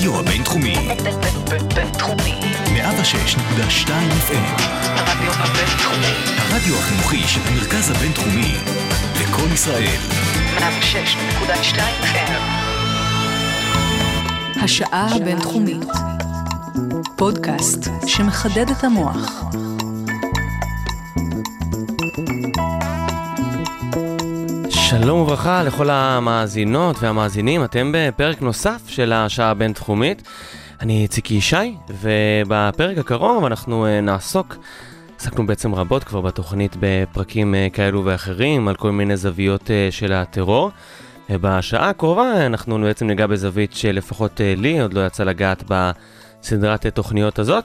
הרדיו הבינתחומי. בינתחומי. 106.2 FM. הרדיו הבינתחומי. הרדיו החינוכי של המרכז הבינתחומי. לקום ישראל. 106.2 FM. השעה הבינתחומית. פודקאסט שמחדד את המוח. שלום וברכה לכל המאזינות והמאזינים, אתם בפרק נוסף של השעה הבינתחומית. אני ציקי ישי, ובפרק הקרוב אנחנו אה, נעסוק, עסקנו בעצם רבות כבר בתוכנית בפרקים אה, כאלו ואחרים, על כל מיני זוויות אה, של הטרור. ובשעה הקרובה אנחנו בעצם ניגע בזווית שלפחות לי עוד לא יצא לגעת בסדרת תוכניות הזאת.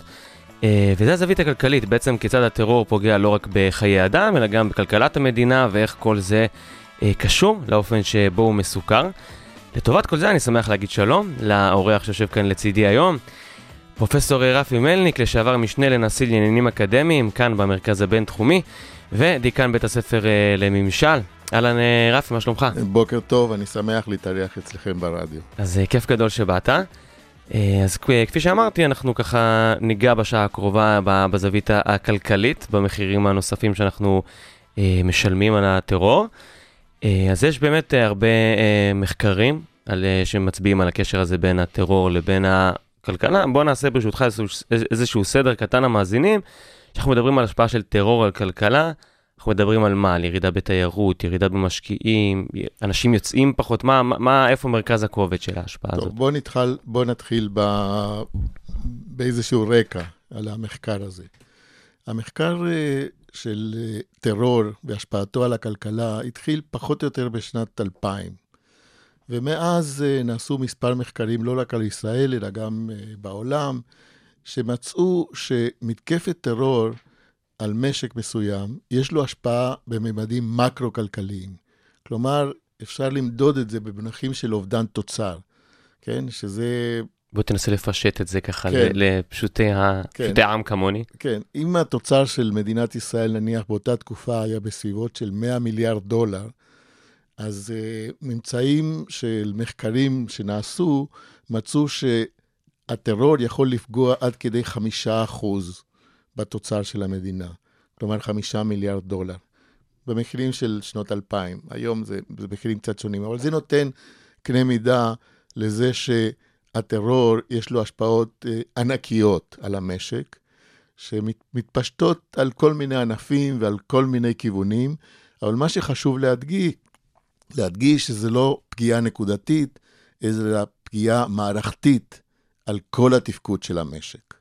וזה הזווית הכלכלית, בעצם כיצד הטרור פוגע לא רק בחיי אדם, אלא גם בכלכלת המדינה ואיך כל זה קשור לאופן שבו הוא מסוכר. לטובת כל זה אני שמח להגיד שלום לאורח שיושב כאן לצידי היום, פרופסור רפי מלניק, לשעבר משנה לנשיא לעניינים אקדמיים, כאן במרכז הבינתחומי, ודיקן בית הספר אה, לממשל. אהלן אה, רפי, מה שלומך? בוקר טוב, אני שמח להתארח אצלכם ברדיו. אז אה, כיף גדול שבאת. אה, אז כפי שאמרתי, אנחנו ככה ניגע בשעה הקרובה בזווית הכלכלית, במחירים הנוספים שאנחנו אה, משלמים על הטרור. אה, אז יש באמת אה, הרבה אה, מחקרים על, שמצביעים על הקשר הזה בין הטרור לבין הכלכלה. בוא נעשה ברשותך איזשהו, איזשהו סדר קטן למאזינים. כשאנחנו מדברים על השפעה של טרור על כלכלה, אנחנו מדברים על מה? על ירידה בתיירות, ירידה במשקיעים, אנשים יוצאים פחות, מה, מה, איפה מרכז הכובד של ההשפעה טוב, הזאת? בוא, נתחל, בוא נתחיל ב, באיזשהו רקע על המחקר הזה. המחקר של אה, טרור והשפעתו על הכלכלה התחיל פחות או יותר בשנת 2000. ומאז אה, נעשו מספר מחקרים לא רק על ישראל, אלא גם אה, בעולם, שמצאו שמתקפת טרור על משק מסוים, יש לו השפעה בממדים מקרו-כלכליים. כלומר, אפשר למדוד את זה במונחים של אובדן תוצר, כן? שזה בוא תנסה לפשט את זה ככה כן. לפשוטי כן. העם כמוני. כן, אם התוצר של מדינת ישראל, נניח באותה תקופה, היה בסביבות של 100 מיליארד דולר, אז uh, ממצאים של מחקרים שנעשו, מצאו שהטרור יכול לפגוע עד כדי חמישה אחוז בתוצר של המדינה. כלומר, חמישה מיליארד דולר. במחירים של שנות 2000. היום זה, זה מחירים קצת שונים, אבל זה נותן קנה מידה לזה ש... הטרור יש לו השפעות אה, ענקיות על המשק, שמתפשטות על כל מיני ענפים ועל כל מיני כיוונים, אבל מה שחשוב להדגיש, להדגיש שזה לא פגיעה נקודתית, אלא פגיעה מערכתית על כל התפקוד של המשק.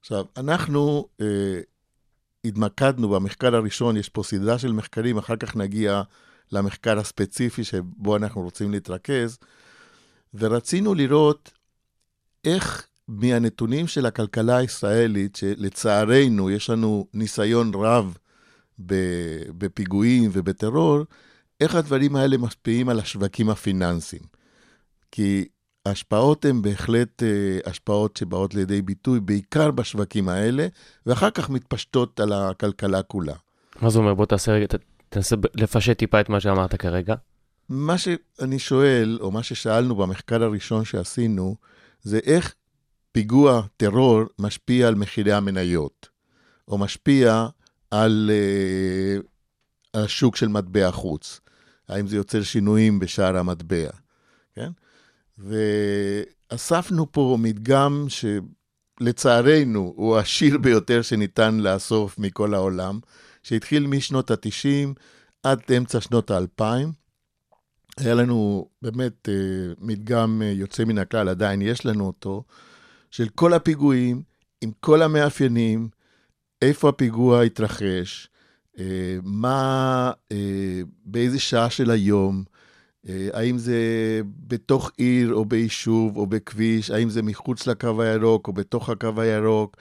עכשיו, אנחנו אה, התמקדנו במחקר הראשון, יש פה סדרה של מחקרים, אחר כך נגיע למחקר הספציפי שבו אנחנו רוצים להתרכז, ורצינו לראות איך מהנתונים של הכלכלה הישראלית, שלצערנו יש לנו ניסיון רב בפיגועים ובטרור, איך הדברים האלה משפיעים על השווקים הפיננסיים. כי ההשפעות הן בהחלט אה, השפעות שבאות לידי ביטוי בעיקר בשווקים האלה, ואחר כך מתפשטות על הכלכלה כולה. מה זה אומר? בוא תעשה רגע, תנסה לפשט טיפה את מה שאמרת כרגע. מה שאני שואל, או מה ששאלנו במחקר הראשון שעשינו, זה איך פיגוע טרור משפיע על מחירי המניות, או משפיע על, על השוק של מטבע חוץ. האם זה יוצר שינויים בשער המטבע, כן? ואספנו פה מדגם שלצערנו הוא העשיר ביותר שניתן לאסוף מכל העולם, שהתחיל משנות ה-90 עד אמצע שנות ה-2000. היה לנו באמת אה, מדגם אה, יוצא מן הכלל, עדיין יש לנו אותו, של כל הפיגועים, עם כל המאפיינים, איפה הפיגוע התרחש, אה, מה, באיזה שעה של היום, האם זה בתוך עיר או ביישוב או בכביש, האם זה מחוץ לקו הירוק או בתוך הקו הירוק,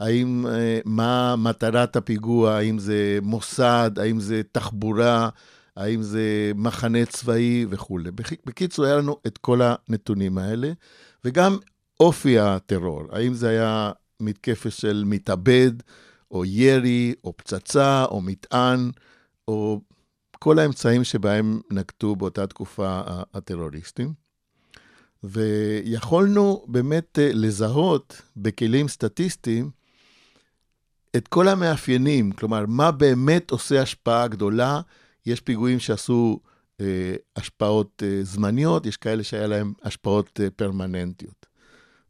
האם, מה מטרת הפיגוע, האם זה מוסד, האם זה תחבורה, האם זה מחנה צבאי וכולי. בקיצור, היה לנו את כל הנתונים האלה, וגם אופי הטרור, האם זה היה מתקפת של מתאבד, או ירי, או פצצה, או מטען, או כל האמצעים שבהם נקטו באותה תקופה הטרוריסטים. ויכולנו באמת אה, לזהות בכלים סטטיסטיים את כל המאפיינים, כלומר, מה באמת עושה השפעה גדולה. יש פיגועים שעשו אה, השפעות אה, זמניות, יש כאלה שהיה להם השפעות אה, פרמננטיות.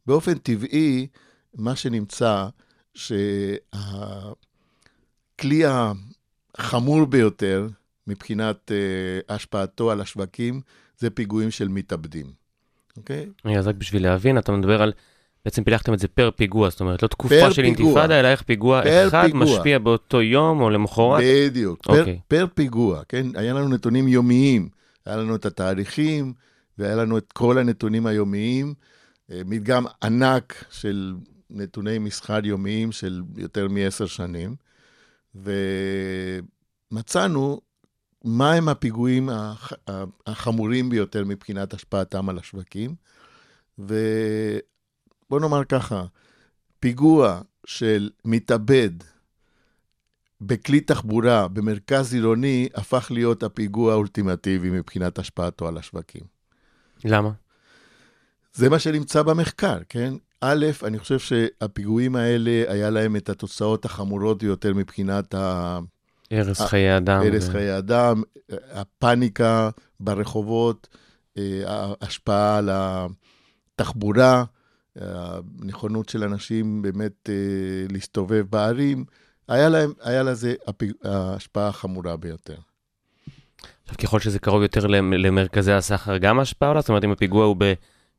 באופן טבעי, מה שנמצא, שהכלי החמור ביותר מבחינת אה, השפעתו על השווקים, זה פיגועים של מתאבדים, אוקיי? רגע, אז רק בשביל להבין, אתה מדבר על, בעצם פילחתם את זה פר פיגוע, זאת אומרת, לא תקופה של פיגוע. אינתיפאדה, אלא איך פיגוע אחד פיגוע. משפיע באותו יום או למחרת. בדיוק, פר, אוקיי. פר פיגוע, כן? היה לנו נתונים יומיים, היה לנו את התאריכים, והיה לנו את כל הנתונים היומיים, אה, מדגם ענק של נתוני מסחר יומיים של יותר מעשר שנים, ומצאנו מהם הפיגועים הח- החמורים ביותר מבחינת השפעתם על השווקים, ובוא נאמר ככה, פיגוע של מתאבד בכלי תחבורה במרכז עירוני הפך להיות הפיגוע האולטימטיבי מבחינת השפעתו על השווקים. למה? זה מה שנמצא במחקר, כן? א', אני חושב שהפיגועים האלה, היה להם את התוצאות החמורות ביותר מבחינת ה- הרס חיי אדם. הרס ו- חיי אדם, הפאניקה ברחובות, אה, ההשפעה על התחבורה, הנכונות של אנשים באמת אה, להסתובב בערים, היה, להם, היה לזה. ההשפעה החמורה ביותר. עכשיו, ככל שזה קרוב יותר למ- למרכזי הסחר, גם ההשפעה עולה? זאת אומרת, אם הפיגוע הוא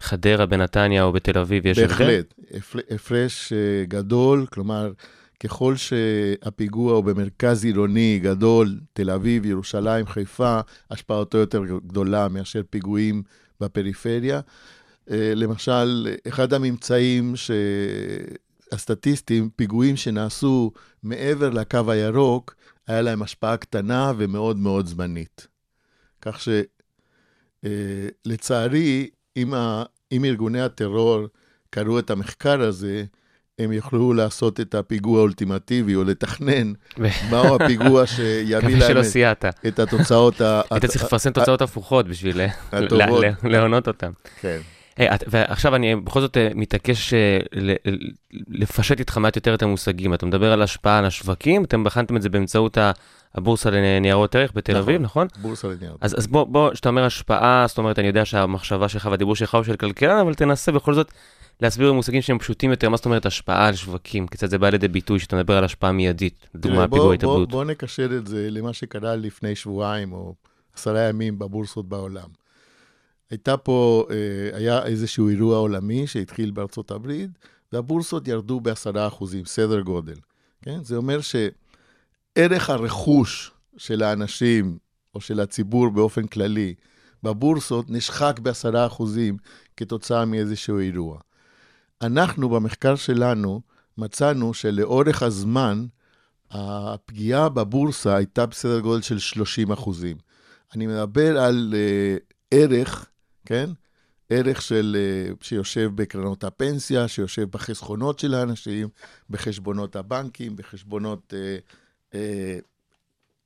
בחדרה, בנתניה או בתל אביב, יש הבדל? בהחלט, הפרש אה, גדול, כלומר, ככל שהפיגוע הוא במרכז עירוני גדול, תל אביב, ירושלים, חיפה, השפעתו יותר גדולה מאשר פיגועים בפריפריה. אה, למשל, אחד הממצאים הסטטיסטיים, פיגועים שנעשו מעבר לקו הירוק, היה להם השפעה קטנה ומאוד מאוד זמנית. כך שלצערי, אם, ה, אם ארגוני הטרור קראו את המחקר הזה, הם יוכלו לעשות את הפיגוע האולטימטיבי או לתכנן מהו הפיגוע שיביא להם את. את התוצאות היית צריך לפרסם תוצאות הפוכות בשביל אה, להונות אותם. כן. היי, את- ועכשיו אני בכל זאת אה, מתעקש אה, ל- ל- לפשט איתך מעט יותר את המושגים. אתה מדבר על השפעה על השווקים, אתם בחנתם את זה באמצעות הבורסה לניירות ערך בתל נכון. אביב, נכון? בורסה לניירות. אז, אז בוא, בוא, כשאתה אומר השפעה, זאת אומרת, אני יודע שהמחשבה שלך והדיבור שלך הוא של כלכלן, אבל תנסה בכל זאת להסביר במושגים שהם פשוטים יותר, מה זאת אומרת השפעה על שווקים, כיצד זה בא לידי ביטוי, שאתה מדבר על השפעה מיידית, לדוגמה תראה, בוא- פיגוע בוא- התאבדות. בוא נקשר את זה למה שקרה לפני שבועיים או עשרה ימים בבורסות בעולם. הייתה פה, אה, היה איזשהו אירוע עולמי שהתחיל בארצות הברית, והבורסות ירדו בעשרה אחוזים, סדר גודל. כן? זה אומר שערך הרכוש של האנשים או של הציבור באופן כללי בבורסות נשחק בעשרה אחוזים כתוצאה מאיזשהו אירוע. אנחנו, במחקר שלנו, מצאנו שלאורך הזמן, הפגיעה בבורסה הייתה בסדר גודל של 30 אחוזים. אני מדבר על uh, ערך, כן? ערך של, uh, שיושב בקרנות הפנסיה, שיושב בחסכונות של האנשים, בחשבונות הבנקים, בחשבונות, uh, uh,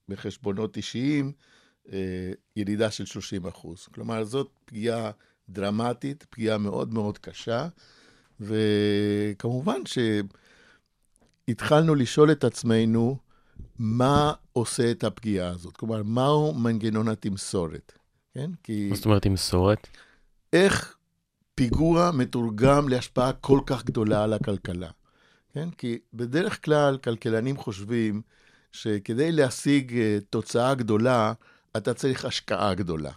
בחשבונות אישיים, ירידה של 30 אחוז. כלומר, זאת פגיעה דרמטית, פגיעה מאוד מאוד קשה, וכמובן שהתחלנו לשאול את עצמנו, מה עושה את הפגיעה הזאת? כלומר, מהו מנגנון התמסורת? כן? כי מה זאת אומרת עם מסורת? איך פיגוע מתורגם להשפעה כל כך גדולה על הכלכלה? כן? כי בדרך כלל כלכלנים חושבים שכדי להשיג אה, תוצאה גדולה, אתה צריך השקעה גדולה,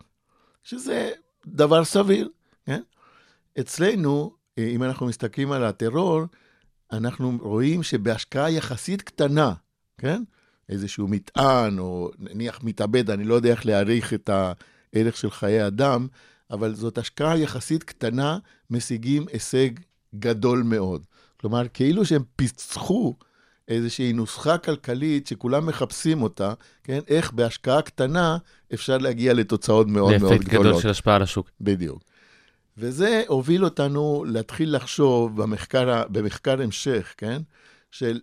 שזה דבר סביר, כן? אצלנו, אה, אם אנחנו מסתכלים על הטרור, אנחנו רואים שבהשקעה יחסית קטנה, כן? איזשהו מטען, או נניח מתאבד, אני לא יודע איך להעריך את הערך של חיי אדם, אבל זאת השקעה יחסית קטנה, משיגים הישג גדול מאוד. כלומר, כאילו שהם פיצחו איזושהי נוסחה כלכלית שכולם מחפשים אותה, כן? איך בהשקעה קטנה אפשר להגיע לתוצאות מאוד מאוד לאפקט גדולות. גדול של השפעה על השוק. בדיוק. וזה הוביל אותנו להתחיל לחשוב במחקר, במחקר המשך, כן? של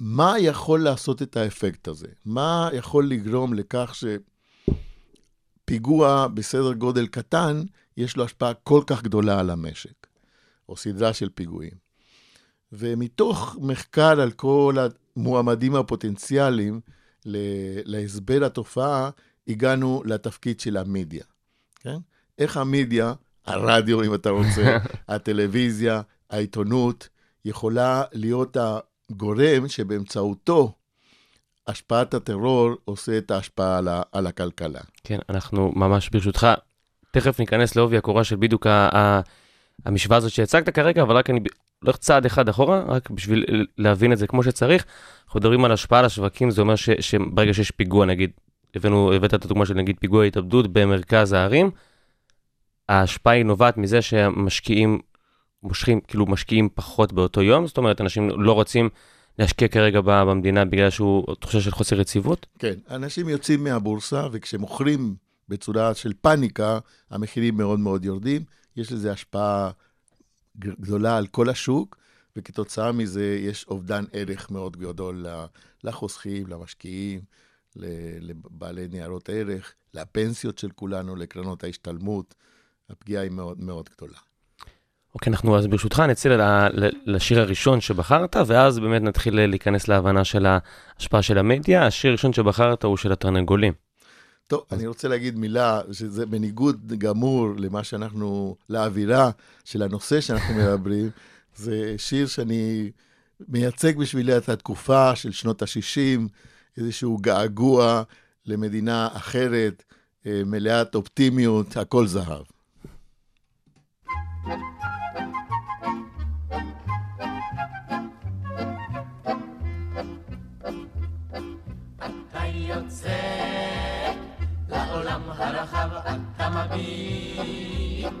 מה יכול לעשות את האפקט הזה? מה יכול לגרום לכך שפיגוע בסדר גודל קטן יש לו השפעה כל כך גדולה על המשק, או סדרה של פיגועים. ומתוך מחקר על כל המועמדים הפוטנציאליים להסבר התופעה, הגענו לתפקיד של המדיה, כן? איך המדיה, הרדיו אם אתה רוצה, הטלוויזיה, העיתונות, יכולה להיות הגורם שבאמצעותו השפעת הטרור עושה את ההשפעה על, ה, על הכלכלה. כן, אנחנו ממש ברשותך, תכף ניכנס לעובי הקורה של בדיוק ה, ה, המשוואה הזאת שהצגת כרגע, אבל רק אני הולך צעד אחד אחורה, רק בשביל להבין את זה כמו שצריך. אנחנו מדברים על השפעה על השווקים, זה אומר ש, שברגע שיש פיגוע, נגיד, הבאנו, הבאת את הדוגמה של נגיד פיגוע התאבדות במרכז הערים, ההשפעה היא נובעת מזה שהמשקיעים מושכים, כאילו משקיעים פחות באותו יום, זאת אומרת, אנשים לא רוצים להשקיע כרגע במדינה בגלל שהוא תחושה של חוסר יציבות? כן, אנשים יוצאים מהבורסה, וכשמוכרים בצורה של פאניקה, המחירים מאוד מאוד יורדים. יש לזה השפעה גדולה על כל השוק, וכתוצאה מזה יש אובדן ערך מאוד גדול לחוסכים, למשקיעים, לבעלי ניירות ערך, לפנסיות של כולנו, לקרנות ההשתלמות. הפגיעה היא מאוד מאוד גדולה. אוקיי, אנחנו אז ברשותך נצא לשיר הראשון שבחרת, ואז באמת נתחיל להיכנס להבנה של ההשפעה של המדיה. השיר הראשון שבחרת הוא של התרנגולים. טוב, אני רוצה להגיד מילה, שזה בניגוד גמור למה שאנחנו, לאווירה של הנושא שאנחנו מדברים, זה שיר שאני מייצג בשבילי את התקופה של שנות ה-60, איזשהו געגוע למדינה אחרת, אה, מלאת אופטימיות, הכל זהב. מביט,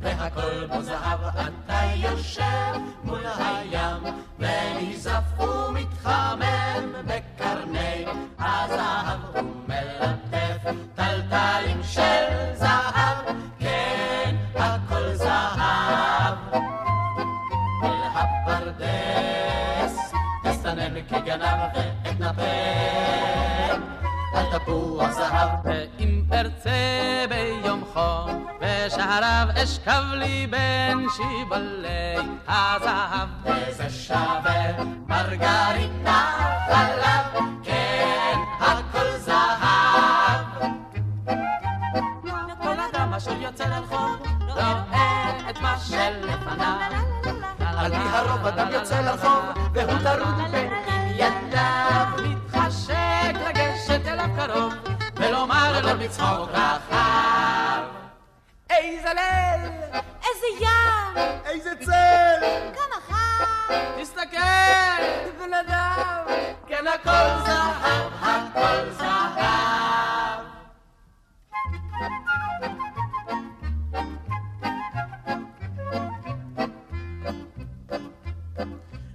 והכל בו זהב, אתה יושב מול הים, ונזף ומתחמם בקרני הזהב, ומלטף טלטלים של זהב, כן, הכל זהב. אל הפרדס תסתנן כגנב ואתנפל על תפוח זהב, ואם ארצה ביום חום, ושעריו אשכב לי בין שיבולי הזהב. וזה שווה מרגרינה חלב, כן, הכל זהב. כל אדם אשר יוצא לרחוב, רואה את מה שלפניו. על פי הרוב אדם יוצא לרחוב, והוא טרוד בענייניו. לגשת אליו קרוב, ולומר לו בצחוק רחב. איזה ליל! איזה ים! איזה צל! כמה חם! תסתכל! בן אדם! כן, הכל זהב, הכל זהב!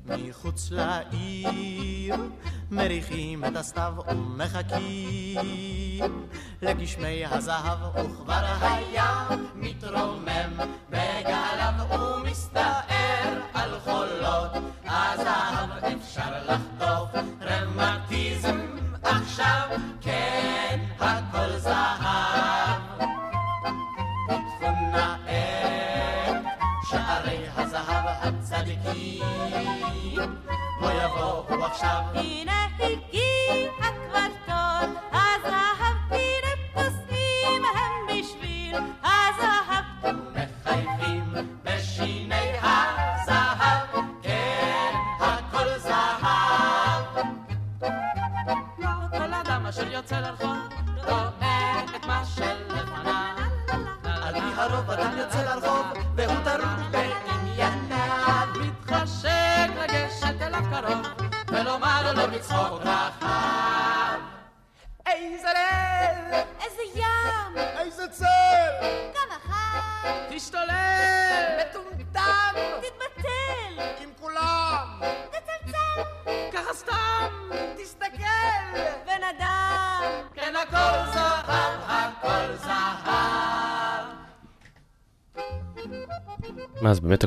מחוץ לעיר מריחים את הסתיו ומחכים. לגשמי הזהב וכבר היה מתרומם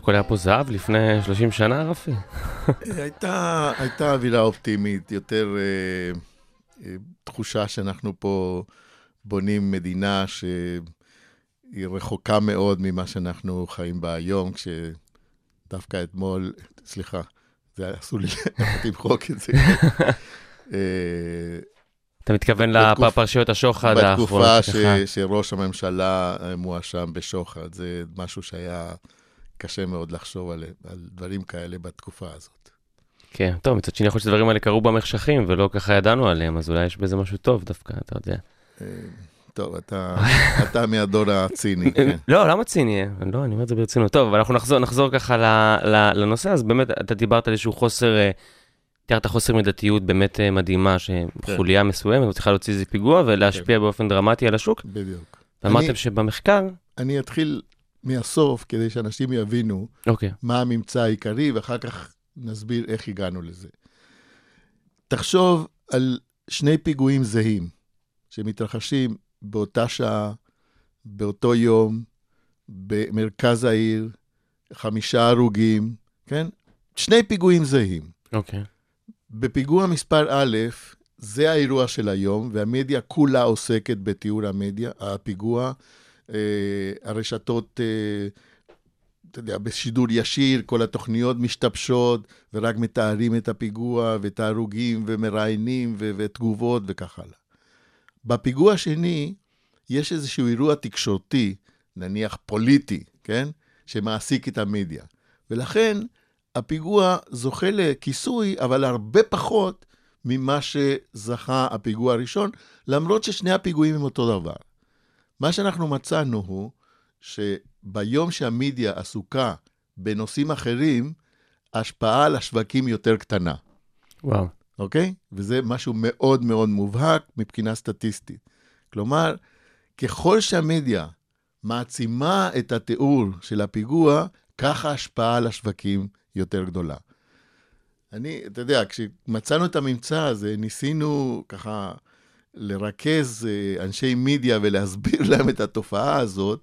הכל היה פה זהב לפני 30 שנה, רפי? הייתה, הייתה אווירה אופטימית, יותר אה, אה, תחושה שאנחנו פה בונים מדינה היא רחוקה מאוד ממה שאנחנו חיים בה היום, כשדווקא אתמול, סליחה, זה אסור לי למחוק את זה. אה, אתה מתכוון לפרשיות השוחד האחרונות. בתקופה ש, שראש הממשלה מואשם בשוחד, זה משהו שהיה קשה מאוד לחשוב על, על דברים כאלה בתקופה הזאת. כן, טוב, מצד שני יכול להיות שהדברים האלה קרו במחשכים ולא ככה ידענו עליהם, אז אולי יש בזה משהו טוב דווקא, אתה יודע. אה, טוב, אתה, אתה מהדור הציני, כן. לא, למה ציני? לא, אני אומר את זה ברצינות. טוב, אבל אנחנו נחזור, נחזור ככה ל- ל- לנושא, אז באמת, אתה דיברת על איזשהו חוסר, אה, תיארת חוסר מידתיות באמת אה, מדהימה, שחוליה מסוימת מצליחה להוציא איזה פיגוע ולהשפיע באופן דרמטי על השוק, בדיוק. ואמרתם אני- שבמחקר, אני אתחיל מהסוף, כדי שאנשים יבינו אוקיי, מה הממצא העיקרי, ואחר כך נסביר איך הגענו לזה. תחשוב על שני פיגועים זהים שמתרחשים באותה שעה, באותו יום, במרכז העיר, חמישה הרוגים, כן? שני פיגועים זהים. אוקיי. בפיגוע מספר א', זה האירוע של היום, והמדיה כולה עוסקת בתיאור המדיה, הפיגוע. אה, הרשתות, אה, אתה יודע, בשידור ישיר, כל התוכניות משתבשות, ורק מתארים את הפיגוע, ואת ההרוגים, ומראיינים, ו- ותגובות, וכך הלאה. בפיגוע השני, יש איזשהו אירוע תקשורתי, נניח פוליטי, כן? שמעסיק את המדיה. ולכן, הפיגוע זוכה לכיסוי, אבל הרבה פחות ממה שזכה הפיגוע הראשון, למרות ששני הפיגועים הם אותו דבר. מה שאנחנו מצאנו הוא שביום שהמדיה עסוקה בנושאים אחרים, ההשפעה על השווקים יותר קטנה, וואו. אוקיי? וזה משהו מאוד מאוד מובהק מבחינה סטטיסטית. כלומר, ככל שהמדיה מעצימה את התיאור של הפיגוע, ככה ההשפעה על השווקים יותר גדולה. אני, אתה יודע, כשמצאנו את הממצא הזה, ניסינו ככה לרכז אה, אנשי מדיה ולהסביר להם את התופעה הזאת,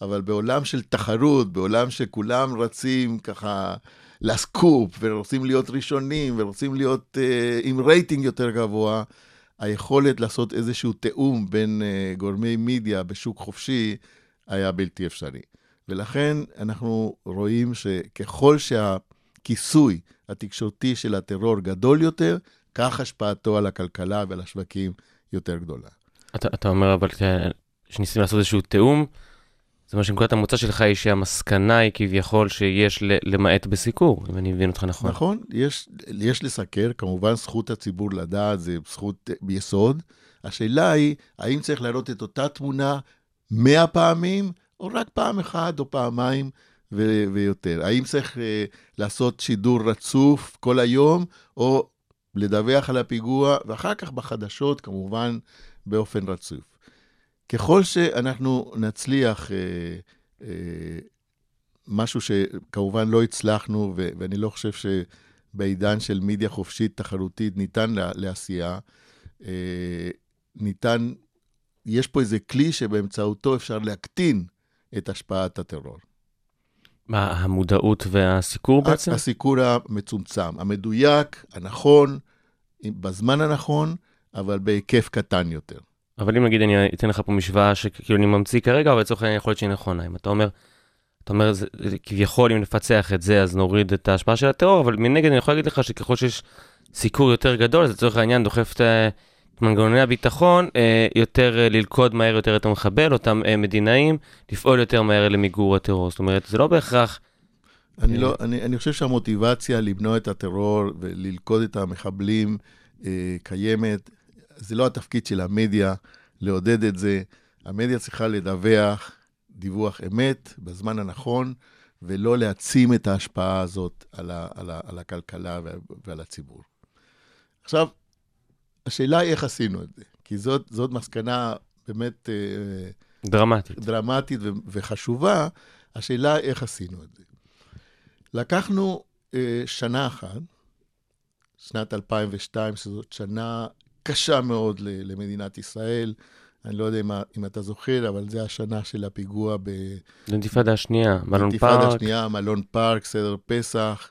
אבל בעולם של תחרות, בעולם שכולם רצים ככה לסקופ, ורוצים להיות ראשונים, ורוצים להיות אה, עם רייטינג יותר גבוה, היכולת לעשות איזשהו תיאום בין אה, גורמי מדיה בשוק חופשי היה בלתי אפשרי. ולכן אנחנו רואים שככל שהכיסוי התקשורתי של הטרור גדול יותר, כך השפעתו על הכלכלה ועל השווקים יותר גדולה. אתה, אתה אומר אבל אה, שניסיתם לעשות איזשהו תיאום, זאת אומרת שנקודת המוצא שלך היא שהמסקנה היא כביכול שיש למעט בסיקור, אם אני מבין אותך נכון. נכון, יש, יש לסקר, כמובן זכות הציבור לדעת זה זכות אה, יסוד. השאלה היא, האם צריך להראות את אותה תמונה מאה פעמים, או רק פעם אחת או פעמיים ו- ויותר? האם צריך אה, לעשות שידור רצוף כל היום, או לדווח על הפיגוע, ואחר כך בחדשות, כמובן, באופן רצוף. ככל שאנחנו נצליח, אה, אה, משהו שכמובן לא הצלחנו, ו- ואני לא חושב שבעידן של מדיה חופשית תחרותית ניתן לה- לעשייה, אה, ניתן, יש פה איזה כלי שבאמצעותו אפשר להקטין את השפעת הטרור. מה, המודעות והסיקור בעצם? הסיקור המצומצם, המדויק, הנכון, בזמן הנכון, אבל בהיקף קטן יותר. אבל אם נגיד אני אתן לך פה משוואה שכאילו אני ממציא כרגע, אבל לצורך העניין יכול להיות שהיא נכונה. אם אתה אומר, אתה אומר, זה, כביכול אם נפצח את זה, אז נוריד את ההשפעה של הטרור, אבל מנגד אני יכול להגיד לך שככל שיש סיקור יותר גדול, אז לצורך העניין דוחף את ה- את מנגנוני הביטחון אה, יותר אה, ללכוד מהר יותר את המחבל, אותם אה, מדינאים, לפעול יותר מהר למיגור הטרור. זאת אומרת, זה לא בהכרח... אני, לא, אני, אני חושב שהמוטיבציה למנוע את הטרור וללכוד את המחבלים אה, קיימת. זה לא התפקיד של המדיה לעודד את זה. המדיה צריכה לדווח דיווח אמת בזמן הנכון, ולא להעצים את ההשפעה הזאת על, ה, על, ה, על הכלכלה ועל, ועל הציבור. עכשיו, השאלה היא איך עשינו את זה, כי זאת, זאת מסקנה באמת אה, דרמטית. דרמטית ו- וחשובה, השאלה איך עשינו את זה. לקחנו אה, שנה אחת, שנת 2002, שזאת שנה קשה מאוד ל- למדינת ישראל. אני לא יודע אם, אם אתה זוכר, אבל זו השנה של הפיגוע אינתיפאדה השנייה, מלון פארק. השנייה, מלון פארק, סדר פסח.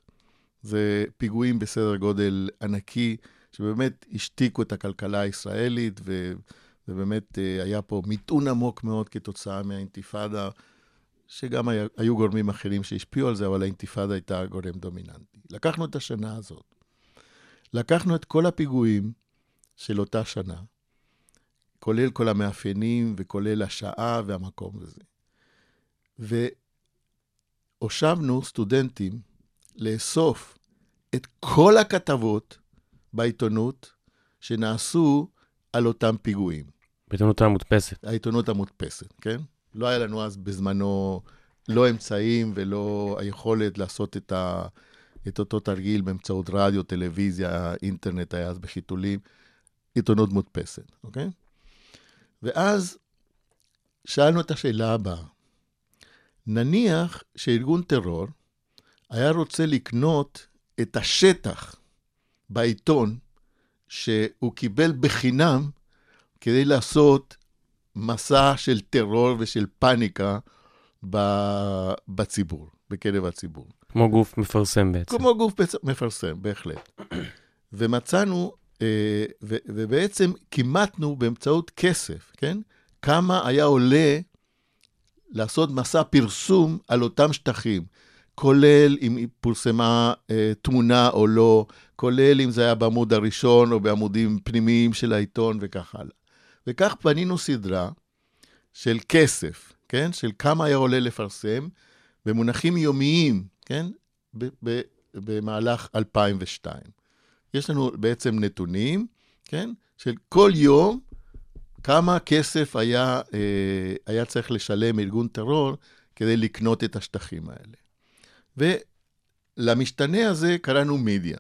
זה פיגועים בסדר גודל ענקי, שבאמת השתיקו את הכלכלה הישראלית ו- ובאמת אה, היה פה מיתון עמוק מאוד כתוצאה מהאינתיפאדה, שגם היה, היו גורמים אחרים שהשפיעו על זה, אבל האינתיפאדה הייתה גורם דומיננטי. לקחנו את השנה הזאת, לקחנו את כל הפיגועים של אותה שנה, כולל כל המאפיינים וכולל השעה והמקום וזה. והושבנו סטודנטים לאסוף את כל הכתבות בעיתונות שנעשו על אותם פיגועים. בעיתונות המודפסת. העיתונות המודפסת, כן? לא היה לנו אז בזמנו לא אמצעים ולא היכולת לעשות את, ה, את אותו תרגיל באמצעות רדיו, טלוויזיה, אינטרנט היה אז בחיתולים, עיתונות מודפסת, אוקיי? ואז שאלנו את השאלה הבאה. נניח שארגון טרור היה רוצה לקנות את השטח בעיתון שהוא קיבל בחינם כדי לעשות מסע של טרור ושל פאניקה בציבור, בקרב הציבור. כמו גוף מפרסם בעצם. כמו גוף מפרסם, בהחלט. ומצאנו, אה, ובעצם כימתנו באמצעות כסף, כן? כמה היה עולה לעשות מסע פרסום על אותם שטחים, כולל אם פורסמה אה, תמונה או לא, כולל אם זה היה בעמוד הראשון או בעמודים פנימיים של העיתון וכך הלאה. וכך בנינו סדרה של כסף, כן? של כמה היה עולה לפרסם, במונחים יומיים, כן? ב- ב- במהלך 2002. יש לנו בעצם נתונים, כן? של כל יום כמה כסף היה, אה, היה צריך לשלם ארגון טרור כדי לקנות את השטחים האלה. ולמשתנה הזה קראנו מדיה,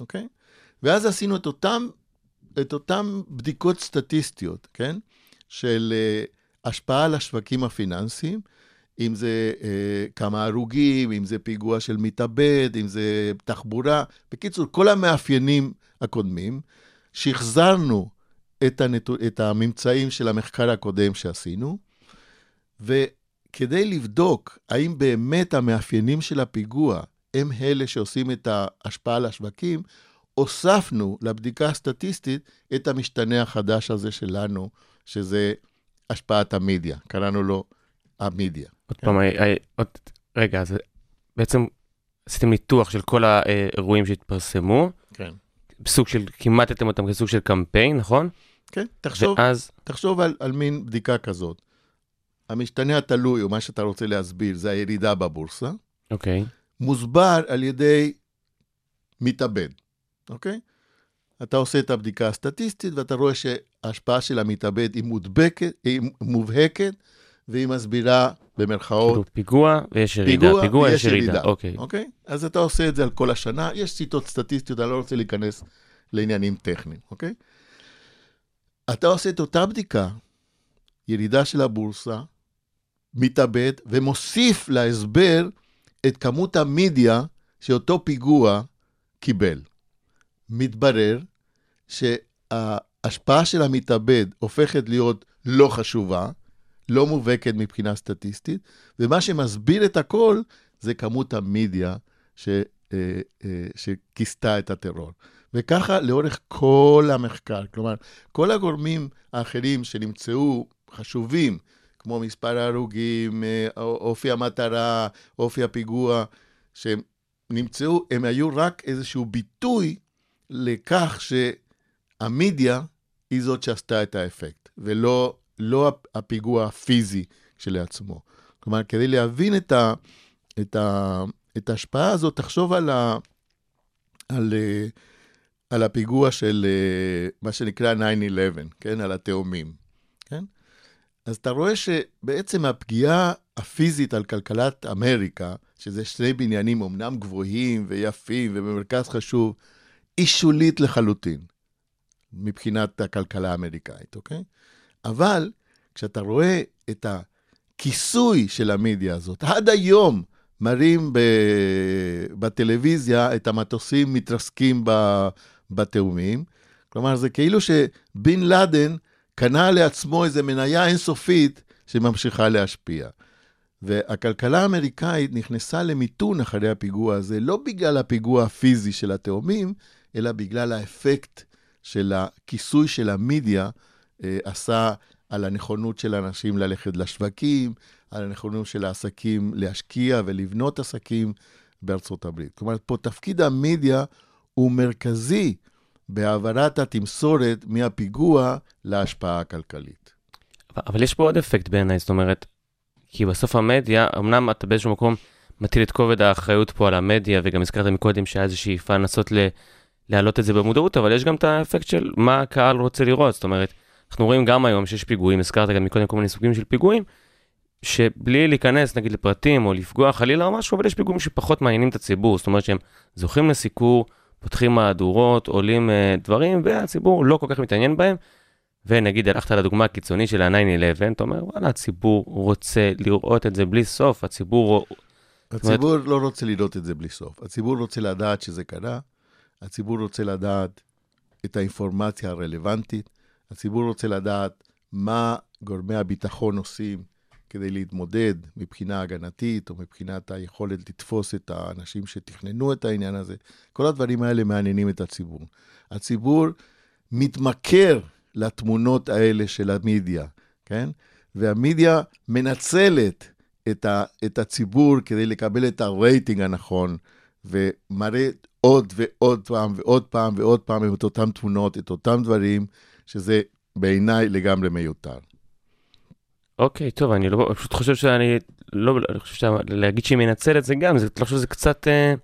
אוקיי? ואז עשינו את אותם, את אותם בדיקות סטטיסטיות, כן? של אה, השפעה על השווקים הפיננסיים, אם זה אה, כמה הרוגים, אם זה פיגוע של מתאבד, אם זה תחבורה. בקיצור, כל המאפיינים הקודמים, שחזרנו את, הנתו, את הממצאים של המחקר הקודם שעשינו, וכדי לבדוק האם באמת המאפיינים של הפיגוע הם אלה שעושים את ההשפעה על השווקים, הוספנו לבדיקה הסטטיסטית את המשתנה החדש הזה שלנו, שזה השפעת המדיה, קראנו לו המדיה. עוד פעם, עוד, רגע, אז בעצם עשיתם ניתוח של כל האירועים שהתפרסמו. כן. סוג של, כימטתם אותם כסוג של קמפיין, נכון? כן, תחשוב, ואז, תחשוב על, על מין בדיקה כזאת. המשתנה התלוי, או מה שאתה רוצה להסביר, זה הירידה בבורסה, אוקיי, מוסבר על ידי מתאבד, אוקיי? אתה עושה את הבדיקה הסטטיסטית, ואתה רואה שההשפעה של המתאבד היא מודבקת, היא מובהקת, והיא מסבירה במרכאות כאילו פיגוע ויש ירידה, פיגוע, פיגוע ויש יש ירידה. אוקיי. אוקיי? אז אתה עושה את זה על כל השנה, יש שיטות סטטיסטיות, אני לא רוצה להיכנס לעניינים טכניים, אוקיי? אתה עושה את אותה בדיקה, ירידה של הבורסה, מתאבד, ומוסיף להסבר את כמות המדיה שאותו פיגוע קיבל. מתברר שההשפעה של המתאבד הופכת להיות לא חשובה, לא מובהקת מבחינה סטטיסטית, ומה שמסביר את הכל זה כמות המדיה ש, אה, אה, שכיסתה את הטרור. וככה לאורך כל המחקר. כלומר, כל הגורמים האחרים שנמצאו חשובים, כמו מספר ההרוגים, אה, אופי המטרה, אופי הפיגוע, שהם נמצאו, הם היו רק איזשהו ביטוי לכך שהמדיה היא זאת שעשתה את האפקט, ולא לא הפיגוע הפיזי כשלעצמו. כלומר, כדי להבין את, ה, את, ה, את ההשפעה הזאת, תחשוב על, ה, על, אה, על הפיגוע של אה, מה שנקרא 9-11, כן? על התאומים? אז אתה רואה שבעצם הפגיעה הפיזית על כלכלת אמריקה, שזה שני בניינים אמנם גבוהים ויפים ובמרכז חשוב, היא שולית לחלוטין מבחינת הכלכלה האמריקאית, אוקיי? אבל כשאתה רואה את הכיסוי של המדיה הזאת, עד היום מראים ב... בטלוויזיה את המטוסים מתרסקים. בתאומים, כלומר זה כאילו שבן לאדן קנה לעצמו איזו מניה אינסופית שממשיכה להשפיע. והכלכלה האמריקאית נכנסה למיתון אחרי הפיגוע הזה, לא בגלל הפיגוע הפיזי של התאומים, אלא בגלל האפקט של הכיסוי של המדיה אה, עשה על הנכונות של אנשים ללכת לשווקים, על הנכונות של העסקים להשקיע ולבנות עסקים בארצות הברית. כלומר, פה תפקיד המדיה הוא מרכזי בהעברת התמסורת מהפיגוע להשפעה הכלכלית. אבל יש פה עוד אפקט בעיניי, זאת אומרת, כי בסוף המדיה, אמנם אתה באיזשהו מקום מטיל את כובד האחריות פה על המדיה, וגם הזכרת מקודם שהיה איזו שאיפה לנסות. להעלות את זה במודעות, אבל יש גם את האפקט של מה הקהל רוצה לראות, זאת אומרת, אנחנו רואים גם היום שיש פיגועים, הזכרת גם מקודם כל מיני סוגים של פיגועים, שבלי להיכנס נגיד לפרטים או לפגוע חלילה או משהו, אבל יש פיגועים שפחות מעניינים את הציבור, זאת אומרת שהם זוכים לסיקור, פותחים מהדורות, עולים uh, דברים, והציבור לא כל כך מתעניין בהם. ונגיד הלכת לדוגמה הקיצונית של ה-9-11, אתה אומר, וואלה, הציבור רוצה לראות את זה בלי סוף, הציבור... הציבור אומרת... לא רוצה לראות את זה בלי סוף. הציבור רוצה לדעת שזה קרה, הציבור רוצה לדעת את האינפורמציה הרלוונטית, הציבור רוצה לדעת מה גורמי הביטחון עושים כדי להתמודד מבחינה הגנתית, או מבחינת היכולת לתפוס את האנשים שתכננו את העניין הזה. כל הדברים האלה מעניינים את הציבור. הציבור מתמכר לתמונות האלה של המדיה, כן? והמדיה מנצלת את, ה, את הציבור כדי לקבל את הרייטינג הנכון, ומראה עוד ועוד פעם ועוד פעם ועוד פעם את אותן תמונות, את אותם דברים, שזה בעיניי לגמרי מיותר. אוקיי, טוב, אני לא, פשוט חושב שאני, לא, אני חושב שלהגיד שהיא מנצלת זה גם, זה, לא חושב שזה קצת, אה,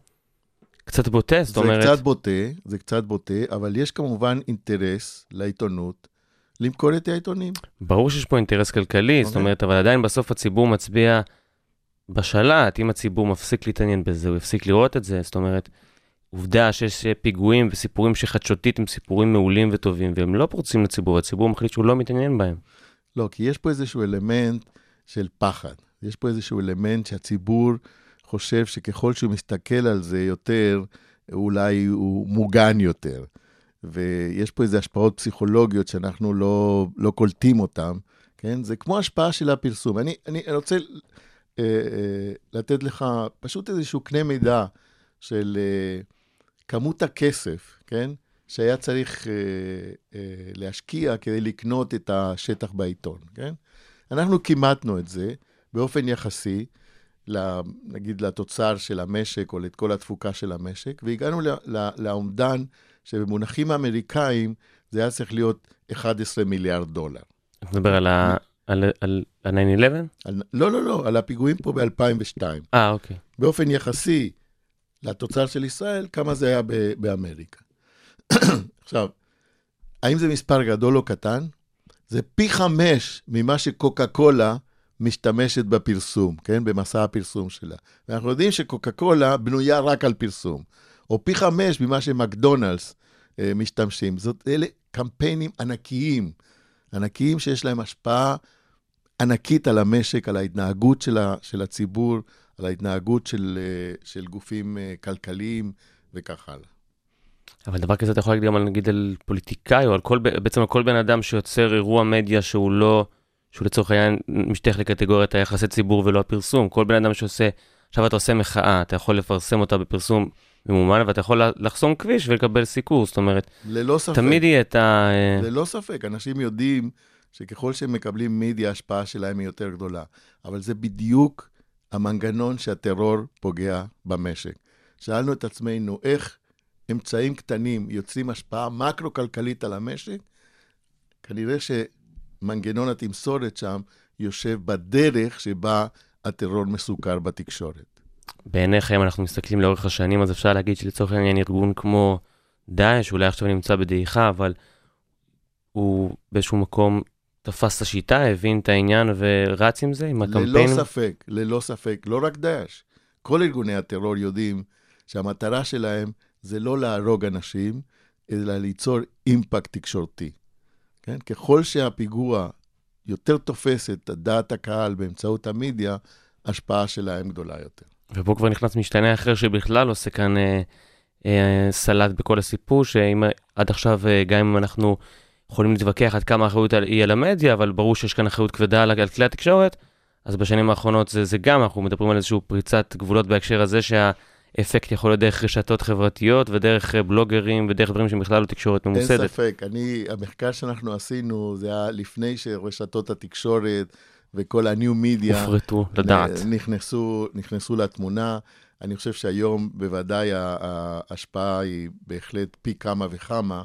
קצת בוטה, זאת זה אומרת. זה קצת בוטה, זה קצת בוטה, אבל יש כמובן אינטרס לעיתונות למכור את העיתונים. ברור שיש פה אינטרס כלכלי, okay. זאת אוקיי. אומרת, אבל עדיין בסוף הציבור מצביע בשלט, אם הציבור מפסיק להתעניין בזה, הוא יפסיק לראות את זה, זאת אומרת, עובדה שיש פיגועים וסיפורים שחדשותית הם סיפורים מעולים וטובים, והם לא פורצים לציבור, הציבור מחליט שהוא לא מתעניין בהם. לא, כי יש פה איזשהו אלמנט של פחד. יש פה איזשהו אלמנט שהציבור חושב שככל שהוא מסתכל על זה יותר, אולי הוא מוגן יותר. ויש פה איזה השפעות פסיכולוגיות שאנחנו לא, לא קולטים אותן, כן? זה כמו השפעה של הפרסום. אני, אני רוצה אה, אה, לתת לך פשוט איזשהו קנה מידע של אה, כמות הכסף, כן? שהיה צריך אה, אה, להשקיע כדי לקנות את השטח בעיתון, כן? אנחנו כימתנו את זה באופן יחסי, נגיד לתוצר של המשק או לכל התפוקה של המשק, והגענו לאומדן שבמונחים אמריקאים זה היה צריך להיות 11 מיליארד דולר. אתה מדבר על ה... על ה-9-11? לא, לא, לא, על הפיגועים פה ב-2002. אה, אוקיי. באופן יחסי לתוצר של ישראל, כמה זה היה באמריקה. עכשיו, האם זה מספר גדול או קטן? זה פי חמש ממה שקוקה קולה משתמשת בפרסום, כן? במסע הפרסום שלה. ואנחנו יודעים שקוקה קולה בנויה רק על פרסום. או פי חמש ממה שמקדונלדס אה, משתמשים. זאת, אלה קמפיינים ענקיים, ענקיים שיש להם השפעה ענקית על המשק, על ההתנהגות של, ה, של הציבור, על ההתנהגות של, אה, של גופים אה, כלכליים וכך הלאה. אבל דבר כזה אתה יכול להגיד גם על נגיד על פוליטיקאי, או על כל, בעצם על כל בן אדם שיוצר אירוע מדיה שהוא לא, שהוא לצורך העניין משתייך לקטגוריית היחסי ציבור ולא הפרסום. כל בן אדם שעושה, עכשיו אתה עושה מחאה, אתה יכול לפרסם אותה בפרסום ממומן, ואתה יכול לחסום כביש ולקבל סיקור, זאת אומרת, ללא ספק. תמיד יהיה את ה... ללא ספק, אנשים יודעים שככל שהם מקבלים מידיה, ההשפעה שלהם היא יותר גדולה. אבל זה בדיוק המנגנון שהטרור פוגע במשק. שאלנו את עצמנו, איך אמצעים קטנים יוצרים השפעה מקרו-כלכלית על המשק? כנראה שמנגנון התמסורת שם יושב בדרך שבה הטרור מסוכר בתקשורת. בעיניך, אם אנחנו מסתכלים לאורך השנים, אז אפשר להגיד שלצורך העניין ארגון כמו דאעש, אולי עכשיו נמצא בדעיכה, אבל הוא באיזשהו מקום תפס את השיטה, הבין את העניין ורץ עם זה, עם הקמפיין? ללא ספק, ללא ספק. לא רק דאעש. כל ארגוני הטרור יודעים שהמטרה שלהם זה לא להרוג אנשים, אלא ליצור אימפקט תקשורתי. כן? ככל שהפיגוע יותר תופס את דעת הקהל באמצעות המדיה, ההשפעה שלהם גדולה יותר. ופה כבר נכנס משתנה אחר שבכלל עושה כאן אה, אה, סלט בכל הסיפור, שאם עד עכשיו, אה, גם אם אנחנו יכולים להתווכח עד כמה האחריות היא על המדיה, אבל ברור שיש כאן אחריות כבדה על, על כלי התקשורת, אז בשנים האחרונות זה, זה גם, אנחנו מדברים על איזושהי פריצת גבולות בהקשר הזה, שה... האפקט יכול להיות דרך רשתות חברתיות ודרך אה, בלוגרים ודרך דברים שהם בכלל לא תקשורת אין ממוסדת. ספק, אני, המחקר שאנחנו עשינו, זה היה לפני שרשתות התקשורת וכל ה-new media הופרטו לדעת. נכנסו, נכנסו לתמונה. אני חושב שהיום בוודאי ההשפעה היא בהחלט פי כמה וכמה,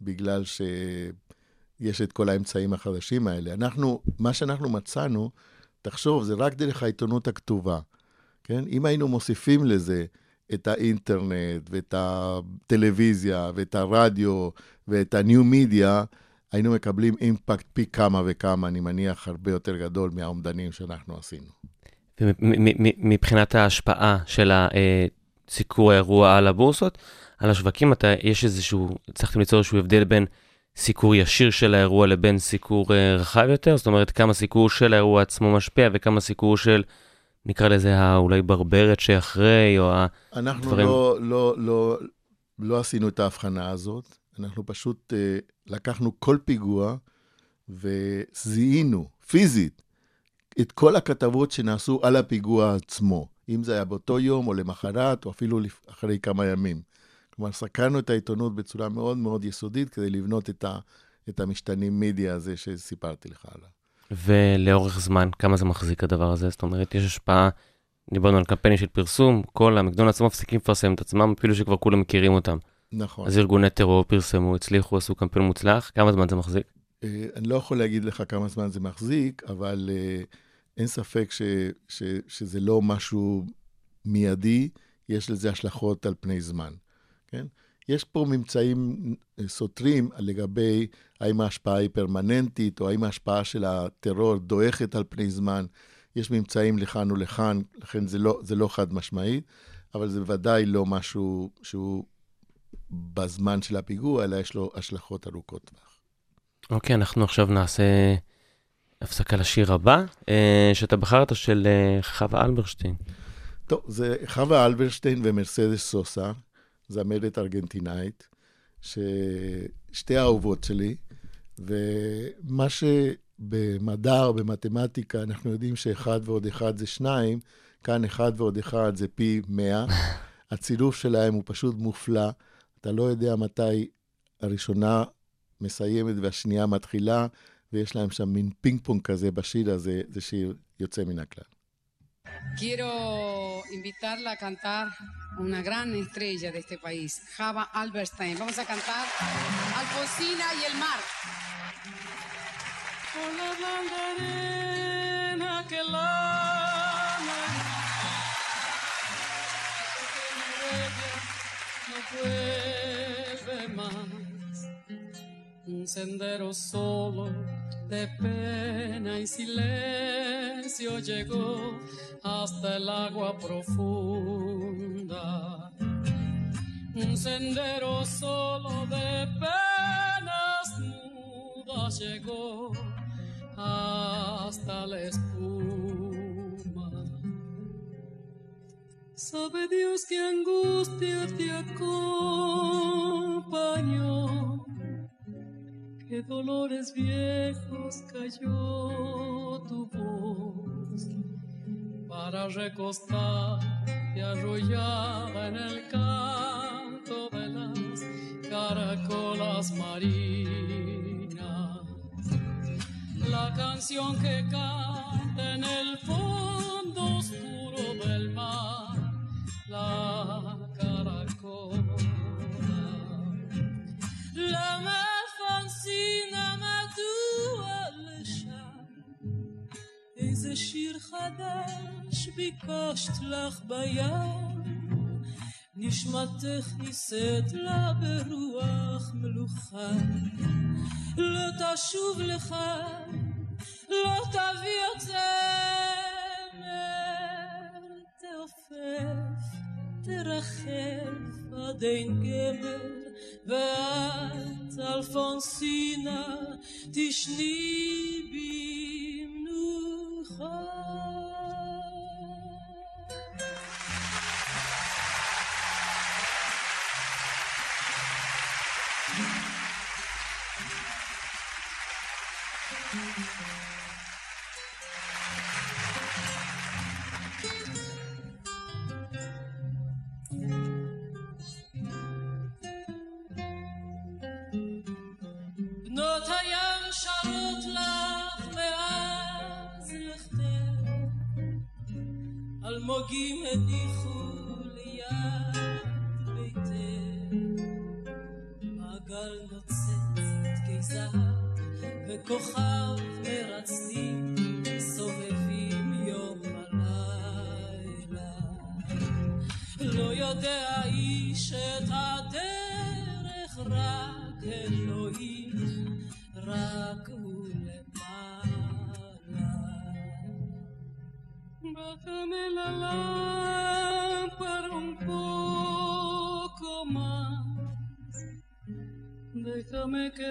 בגלל שיש את כל האמצעים החדשים האלה. אנחנו, מה שאנחנו מצאנו, תחשוב, זה רק דרך העיתונות הכתובה, כן? אם היינו מוסיפים לזה את האינטרנט, ואת הטלוויזיה, ואת הרדיו, ואת ה-new media, היינו מקבלים אימפקט פי כמה וכמה, אני מניח, הרבה יותר גדול מהאומדנים שאנחנו עשינו. ומבחינת ההשפעה של סיקור האירוע על הבורסות, על השווקים, אתה, יש איזשהו, הצלחתם ליצור איזשהו הבדל בין סיקור ישיר של האירוע לבין סיקור אה, רחב יותר? זאת אומרת, כמה סיקור של האירוע עצמו משפיע וכמה סיקור של, נקרא לזה, האולי ברברת שאחרי, או ה... אנחנו דברים- לא, לא, לא, לא עשינו את ההבחנה הזאת, אנחנו פשוט אה, לקחנו כל פיגוע וזיהינו פיזית את כל הכתבות שנעשו על הפיגוע עצמו, אם זה היה באותו יום או למחרת או אפילו אחרי כמה ימים. כלומר, סקרנו את העיתונות בצורה מאוד מאוד יסודית כדי לבנות את, ה, את המשתנים מידיה הזה שסיפרתי לך עליו. ולאורך זמן, כמה זה מחזיק הדבר הזה? זאת אומרת, יש השפעה, דיברנו על קמפיינים של פרסום, כל המקדונלד עצמו מפסיקים לפרסם את עצמם, אפילו שכבר כולם מכירים אותם. נכון. אז ארגוני טרור פרסמו, הצליחו, עשו קמפיין מוצלח, כמה זמן זה מחזיק? אה, אני לא יכול להגיד לך כמה זמן זה מחזיק, אבל אה, אין ספק ש, ש, שזה לא משהו מיידי, יש לזה השלכות על פני זמן, כן? יש פה ממצאים אה, סותרים לגבי האם ההשפעה היא פרמננטית, או האם ההשפעה של הטרור דועכת על פני זמן. יש ממצאים לכאן ולכאן, לכן זה לא, זה לא חד משמעית, אבל זה בוודאי לא משהו שהוא בזמן של הפיגוע, אלא יש לו השלכות ארוכות טווח. אוקיי, אנחנו עכשיו נעשה הפסקה לשיר הבא, אה, שאתה בחרת של אה, חווה אלברשטיין. טוב, זה חווה אלברשטיין ומרסדס סוסה, זמרת ארגנטינאית, ששתי האהובות שלי, ומה שבמדע או במתמטיקה אנחנו יודעים שאחד ועוד אחד זה שניים, כאן אחד ועוד אחד זה פי מאה. הצירוף שלהם הוא פשוט מופלא. אתה לא יודע מתי הראשונה מסיימת והשנייה מתחילה, ויש להם שם מין פינג פונג כזה בשיר הזה, זה שיר יוצא מן הכלל. Quiero invitarla a cantar una gran estrella de este país, Java Alberstein. Vamos a cantar Alfonsina y el mar. Por la blanda arena que lana no vuelve más. Un sendero solo de pena y silencio llegó hasta el agua profunda. Un sendero solo de penas mudas llegó hasta la espuma. Sabe Dios que angustia te acompañó qué dolores viejos cayó tu voz para recostarte arrollada en el canto de las caracolas marinas. La canción que canta en el fondo oscuro del mar, la איזה שיר חדש ביקשת לך בים? נשמתך נישאת לה ברוח מלוכה. לא תשוב לך, לא תביא עוד זמר, תעופף, תרחף עד אין גמר, ואת, אלפונסינה, תשני Oh.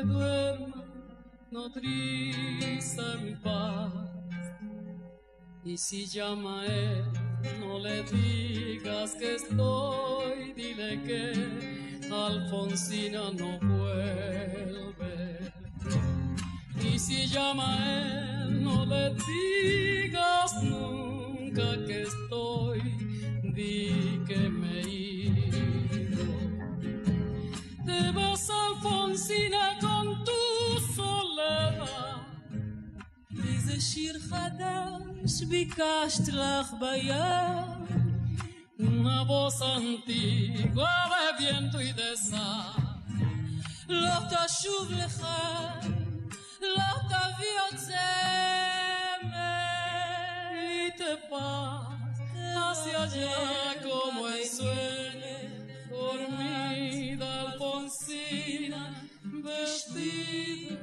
Duerma, no triste en paz. Y si llama a él, no le digas que estoy, dile que Alfonsina no vuelve. Y si llama a él, no le digas nunca que estoy, di que me he איזה שיר חדש ביקשת לך ביד, una voz antigua de viento y de sal, לא תשוב לך, לא תביא עוד זמר, y te vas hacia allá como el sueño, dormida Alfonsina, vestida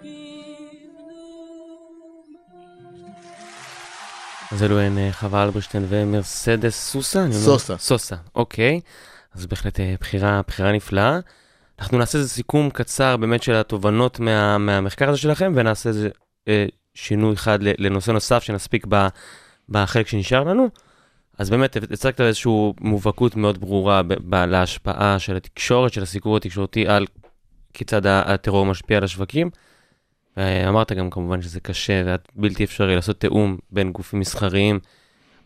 אז אלו הן חווה אלברשטיין ומרסדס סוסה? סוסה. סוסה, אוקיי. אז בהחלט אה, בחירה, בחירה נפלאה. אנחנו נעשה איזה סיכום קצר באמת של התובנות מה, מהמחקר הזה שלכם, ונעשה איזה אה, שינוי אחד לנושא נוסף שנספיק ב, בחלק שנשאר לנו. אז באמת הצגת איזושהי מובהקות מאוד ברורה ב- ב- להשפעה של התקשורת, של הסיקור התקשורתי על כיצד הטרור משפיע על השווקים. אה, אמרת גם כמובן שזה קשה ובלתי אפשרי לעשות תיאום בין גופים מסחריים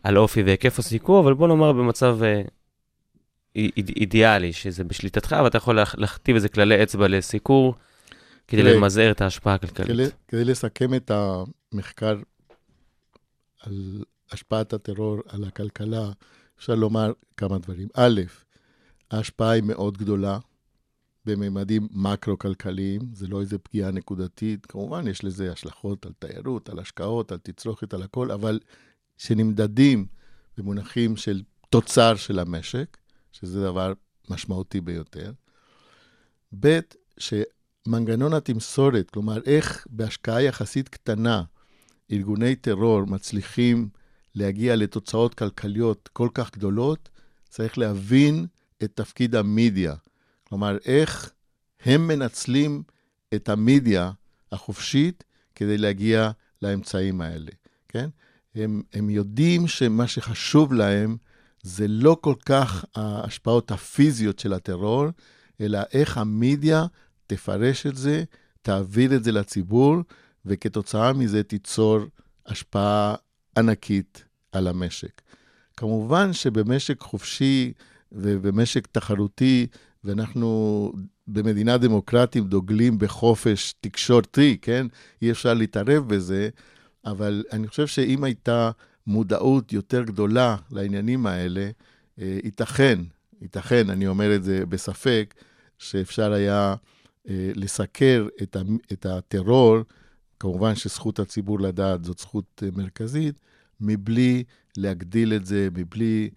על אופי והיקף הסיקור, אבל בוא נאמר במצב אה, אי- איד- אידיאלי, שזה בשליטתך, ואתה יכול להכ- להכתיב איזה כללי אצבע לסיקור, כדי תראה, למזער את ההשפעה הכלכלית. כדי, כדי לסכם את המחקר על השפעת הטרור על הכלכלה, אפשר לומר כמה דברים. א', ההשפעה היא מאוד גדולה בממדים מקרו-כלכליים, זה לא איזה פגיעה נקודתית. כמובן, יש לזה השלכות על תיירות, על השקעות, על תצרוכת, על הכל, אבל שנמדדים במונחים של תוצר של המשק, שזה דבר משמעותי ביותר. ב', שמנגנון התמסורת, כלומר, איך בהשקעה יחסית קטנה ארגוני טרור מצליחים להגיע לתוצאות כלכליות כל כך גדולות, צריך להבין את תפקיד המדיה. כלומר, איך הם מנצלים את המדיה החופשית כדי להגיע לאמצעים האלה, כן? הם, הם יודעים שמה שחשוב להם זה לא כל כך ההשפעות הפיזיות של הטרור, אלא איך המדיה תפרש את זה, תעביר את זה לציבור, וכתוצאה מזה תיצור השפעה ענקית על המשק. כמובן שבמשק חופשי ובמשק תחרותי, ואנחנו במדינה דמוקרטית דוגלים בחופש תקשורתי, כן? אי אפשר להתערב בזה, אבל אני חושב שאם הייתה מודעות יותר גדולה לעניינים האלה, אה, ייתכן, ייתכן, אני אומר את זה בספק, שאפשר היה אה, לסקר את, הטרור, כמובן שזכות הציבור לדעת זאת זכות אה, מרכזית, מבלי להגדיל את זה, מבלי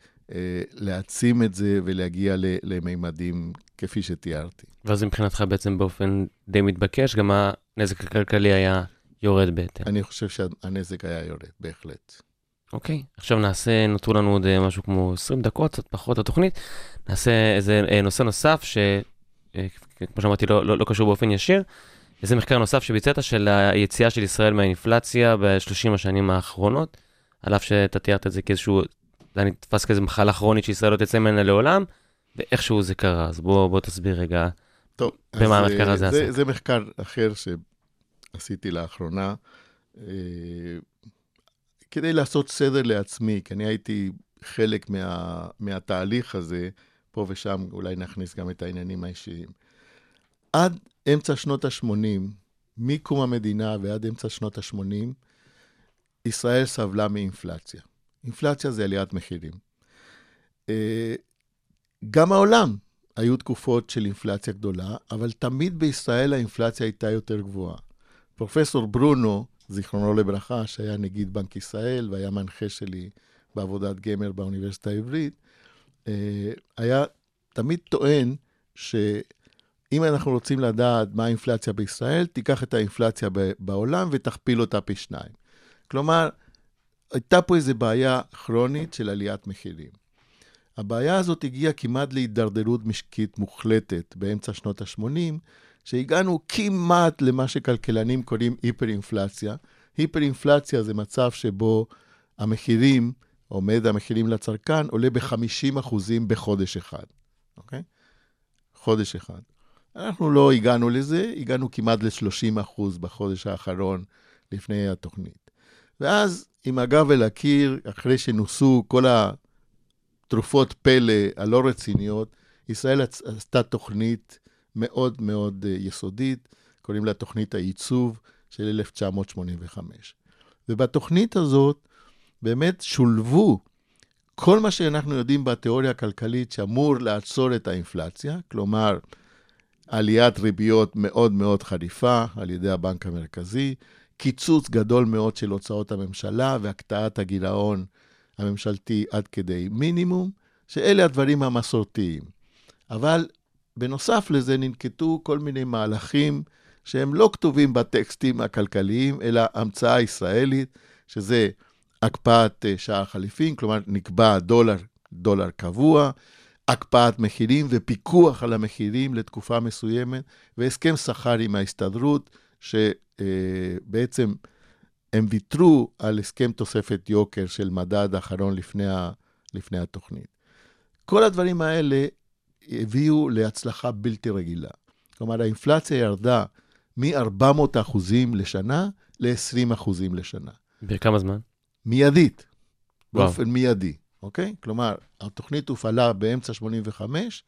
להעצים את זה ולהגיע למימדים כפי שתיארתי. ואז מבחינתך בעצם באופן די מתבקש, גם הנזק הכלכלי היה יורד בהתאם. אני חושב שהנזק היה יורד, בהחלט. אוקיי, עכשיו נעשה, נותרו לנו עוד אה, משהו כמו 20 דקות, קצת פחות לתוכנית. נעשה איזה אה, נושא נוסף, שכמו שאמרתי, לא, לא, לא קשור באופן ישיר. איזה מחקר נוסף שביצעת של היציאה של ישראל מהאינפלציה ב-30 השנים האחרונות, על אף שאתה תיארת את זה כאיזשהו, זה היה נתפס כאיזו מחלה כרונית שישראל לא תצא ממנה לעולם, ואיכשהו זה קרה. אז בוא, בוא תסביר רגע. טוב, במה אז, המחקר אה, הזה זה, עסק? זה מחקר אחר שעשיתי לאחרונה, אה, כדי לעשות סדר לעצמי, כי אני הייתי חלק מה, מהתהליך הזה, פה ושם אולי נכניס גם את העניינים האישיים. עד אמצע שנות ה-80, מקום המדינה ועד אמצע שנות ה-80, ישראל סבלה מאינפלציה. אינפלציה זה עליית מחירים. אה, גם העולם היו תקופות של אינפלציה גדולה, אבל תמיד בישראל האינפלציה הייתה יותר גבוהה. פרופסור ברונו, זיכרונו לברכה, שהיה נגיד בנק ישראל והיה מנחה שלי בעבודת גמר באוניברסיטה העברית, אה, היה תמיד טוען שאם אנחנו רוצים לדעת מה האינפלציה בישראל, תיקח את האינפלציה בעולם ותכפיל אותה פי שניים. כלומר, הייתה פה איזו בעיה כרונית של עליית מחירים. הבעיה הזאת הגיעה כמעט להידרדרות משקית מוחלטת באמצע שנות ה-80, שהגענו כמעט למה שכלכלנים קוראים היפר-אינפלציה. היפר-אינפלציה זה מצב שבו המחירים, עומד המחירים לצרכן, עולה ב-50% בחודש אחד, אוקיי? חודש אחד. אנחנו לא הגענו לזה, הגענו כמעט ל-30% בחודש האחרון לפני התוכנית. ואז, עם הגב אל הקיר, אחרי שנוסו כל התרופות פלא הלא רציניות, ישראל עש- עשתה תוכנית מאוד מאוד אה, יסודית, קוראים לה תוכנית העיצוב של 1985. ובתוכנית הזאת באמת שולבו כל מה שאנחנו יודעים בתיאוריה הכלכלית שאמור לעצור את האינפלציה, כלומר, עליית ריביות מאוד מאוד חריפה על ידי הבנק המרכזי, קיצוץ גדול מאוד של הוצאות הממשלה והקטעת הגירעון הממשלתי עד כדי מינימום, שאלה הדברים המסורתיים. אבל בנוסף לזה ננקטו כל מיני מהלכים שהם לא כתובים בטקסטים הכלכליים, אלא המצאה ישראלית, שזה הקפאת אה, שער חליפין, כלומר נקבע דולר, דולר קבוע, הקפאת מחירים ופיקוח על המחירים לתקופה מסוימת, והסכם שכר עם ההסתדרות, שבעצם הם ויתרו על הסכם תוספת יוקר של מדד אחרון לפני, ה, לפני התוכנית. כל הדברים האלה הביאו להצלחה בלתי רגילה. כלומר, האינפלציה ירדה מ-400 אחוזים לשנה ל-20 אחוזים לשנה. בכמה זמן? מיידית, וואו. באופן מיידי, אוקיי? כלומר, התוכנית הופעלה באמצע 85,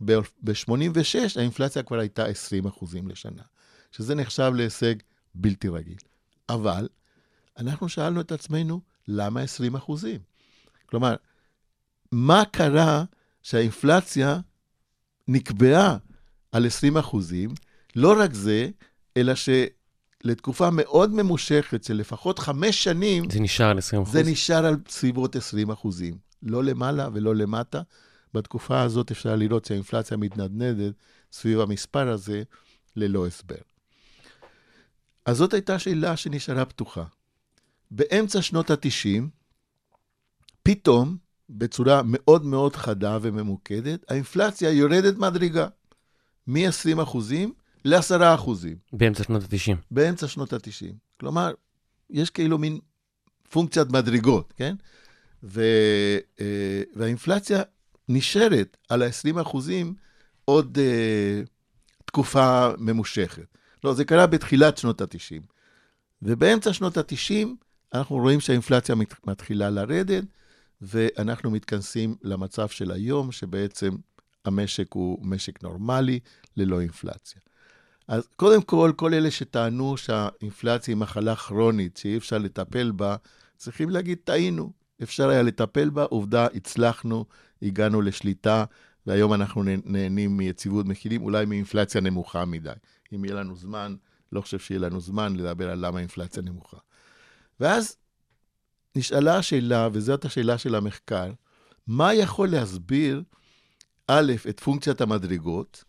ב-86 האינפלציה כבר הייתה 20 אחוזים לשנה, שזה נחשב להישג בלתי רגיל. אבל אנחנו שאלנו את עצמנו, למה 20 אחוזים? כלומר, מה קרה שהאינפלציה נקבעה על 20 אחוזים? לא רק זה, אלא שלתקופה מאוד ממושכת של לפחות חמש שנים, זה נשאר על 20 אחוז? זה נשאר על סביבות 20 אחוזים. לא למעלה ולא למטה. בתקופה הזאת אפשר לראות שהאינפלציה מתנדנדת סביב המספר הזה ללא הסבר. אז זאת הייתה שאלה שנשארה פתוחה. באמצע שנות ה-90, פתאום, בצורה מאוד מאוד חדה וממוקדת, האינפלציה יורדת מדרגה, מ-20 אחוזים ל-10 אחוזים. באמצע שנות ה-90. באמצע שנות ה-90. כלומר, יש כאילו מין פונקציית מדרגות, כן? ו, אה, והאינפלציה נשארת על ה-20 אחוזים עוד אה, תקופה ממושכת. לא, זה קרה בתחילת שנות ה-90. ובאמצע שנות ה-90 אנחנו רואים שהאינפלציה מת- מתחילה לרדת, ואנחנו מתכנסים למצב של היום, שבעצם המשק הוא משק נורמלי, ללא אינפלציה. אז קודם כל, כל אלה שטענו שהאינפלציה היא מחלה כרונית, שאי אפשר לטפל בה, צריכים להגיד, טעינו. אפשר היה לטפל בה, עובדה, הצלחנו, הגענו לשליטה, והיום אנחנו נה- נהנים מיציבות מחירים, אולי מאינפלציה נמוכה מדי. אם יהיה לנו זמן, לא חושב שיהיה לנו זמן לדבר על למה האינפלציה נמוכה. ואז נשאלה השאלה, וזאת השאלה של המחקר, מה יכול להסביר, א', את פונקציית המדרגות,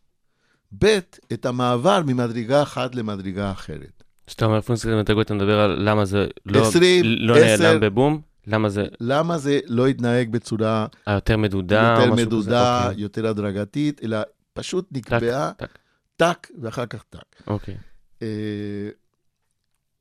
ב', את המעבר ממדרגה אחת למדרגה אחרת. כשאתה אומר פונקציית המדרגות, אתה מדבר על למה זה לא, 20, לא 10. נעלם בבום? למה זה למה זה לא התנהג בצורה היותר מדודה? יותר כזה? מדודה, אוקיי. יותר הדרגתית, אלא פשוט נקבעה טק. טק ואחר כך טק. אוקיי. אה,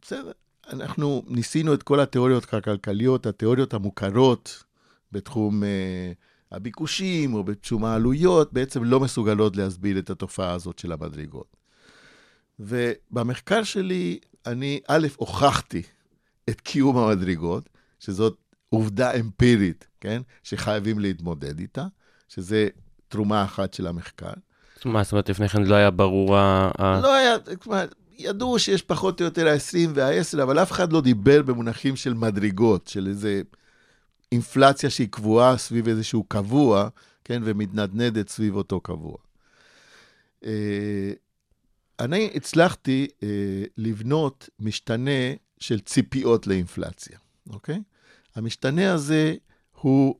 בסדר, אנחנו ניסינו את כל התיאוריות הכלכליות, התיאוריות המוכרות בתחום אה, הביקושים או בתחום העלויות, בעצם לא מסוגלות להסביר את התופעה הזאת של המדרגות. ובמחקר שלי, אני א', הוכחתי את קיום המדרגות, שזאת עובדה אמפירית, כן? שחייבים להתמודד איתה, שזה תרומה אחת של המחקר. מה זאת אומרת, לפני כן לא היה ברור ה... לא היה, כלומר, ידעו שיש פחות או יותר ה-20 וה-10, אבל אף אחד לא דיבר במונחים של מדרגות, של איזה אינפלציה שהיא קבועה סביב איזשהו קבוע, כן, ומתנדנדת סביב אותו קבוע. אה, אני הצלחתי אה, לבנות משתנה של ציפיות לאינפלציה, אוקיי? המשתנה הזה הוא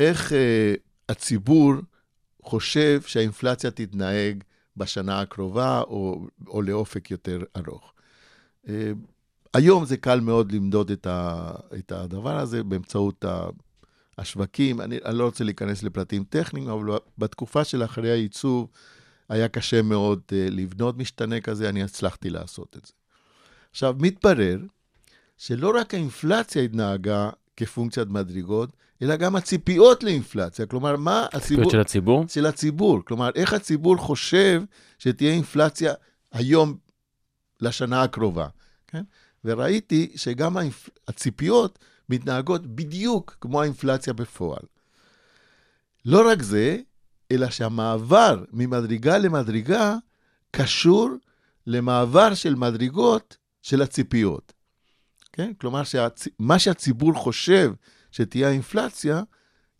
איך אה, הציבור חושב שהאינפלציה תתנהג בשנה הקרובה או, או לאופק יותר ארוך. אה, היום זה קל מאוד למדוד את, ה, את הדבר הזה באמצעות ה, השווקים. אני, אני לא רוצה להיכנס לפרטים טכניים, אבל בתקופה של אחרי הייצוב היה קשה מאוד uh, לבנות משתנה כזה, אני הצלחתי לעשות את זה. עכשיו, מתברר שלא רק האינפלציה התנהגה כפונקציית מדרגות, אלא גם הציפיות לאינפלציה. כלומר, מה הציבור... ציפיות של הציבור? של הציבור. כלומר, איך הציבור חושב שתהיה אינפלציה היום לשנה הקרובה, כן? וראיתי שגם האינפ... הציפיות מתנהגות בדיוק כמו האינפלציה בפועל. לא רק זה, אלא שהמעבר ממדרגה למדרגה קשור למעבר של מדרגות של הציפיות. כן? כלומר, שהצ... מה שהציבור חושב שתהיה האינפלציה,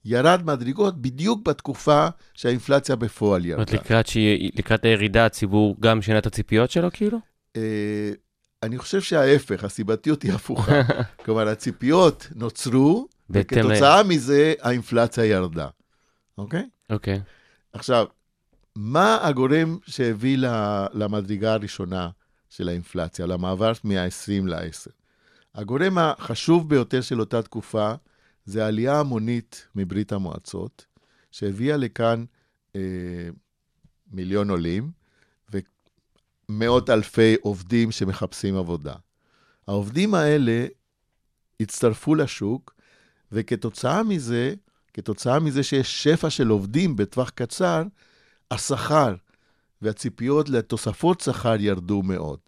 ירד מדרגות בדיוק בתקופה שהאינפלציה בפועל ירדה. זאת אומרת, לקראת, שהיא, לקראת הירידה הציבור גם שינה את הציפיות שלו, כאילו? אה, אני חושב שההפך, הסיבתיות היא הפוכה. כלומר, הציפיות נוצרו, וכתוצאה מזה האינפלציה ירדה. אוקיי? אוקיי. עכשיו, מה הגורם שהביא למדרגה הראשונה של האינפלציה, למעבר מה-20 ל-10? הגורם החשוב ביותר של אותה תקופה זה העלייה המונית מברית המועצות, שהביאה לכאן אה, מיליון עולים ומאות אלפי עובדים שמחפשים עבודה. העובדים האלה הצטרפו לשוק, וכתוצאה מזה, כתוצאה מזה שיש שפע של עובדים בטווח קצר, השכר והציפיות לתוספות שכר ירדו מאוד.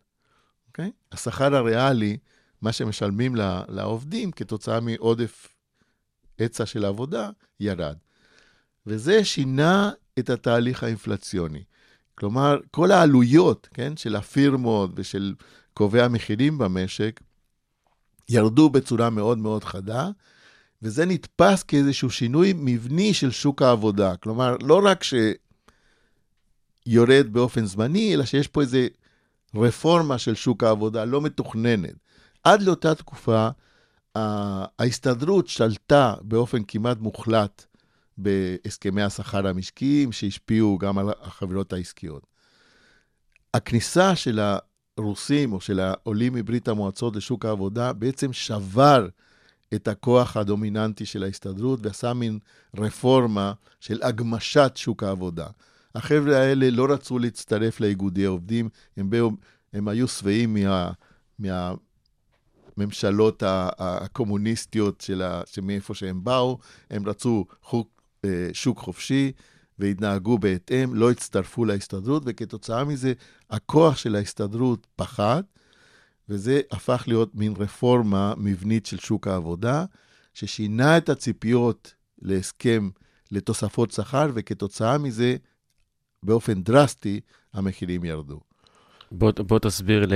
אוקיי? השכר הריאלי, מה שמשלמים לעובדים כתוצאה מעודף היצע של עבודה, ירד. וזה שינה את התהליך האינפלציוני. כלומר, כל העלויות, כן, של הפירמות ושל קובעי המחירים במשק, ירדו בצורה מאוד מאוד חדה, וזה נתפס כאיזשהו שינוי מבני של שוק העבודה. כלומר, לא רק שיורד באופן זמני, אלא שיש פה איזו רפורמה של שוק העבודה לא מתוכננת. עד לאותה תקופה, ההסתדרות שלטה באופן כמעט מוחלט בהסכמי השכר המשקיים, שהשפיעו גם על החברות העסקיות. הכניסה של הרוסים או של העולים מברית המועצות לשוק העבודה בעצם שבר את הכוח הדומיננטי של ההסתדרות ועשה מין רפורמה של הגמשת שוק העבודה. החבר'ה האלה לא רצו להצטרף לאיגודי עובדים, הם, באו, הם היו שבעים מה, מהממשלות ה- ה- הקומוניסטיות של ה- שמאיפה שהם באו, הם רצו חוק, אה, שוק חופשי והתנהגו בהתאם, לא הצטרפו להסתדרות, וכתוצאה מזה הכוח של ההסתדרות פחת, וזה הפך להיות מין רפורמה מבנית של שוק העבודה, ששינה את הציפיות להסכם לתוספות שכר, וכתוצאה מזה, באופן דרסטי, המחירים ירדו. בוא, בוא תסביר.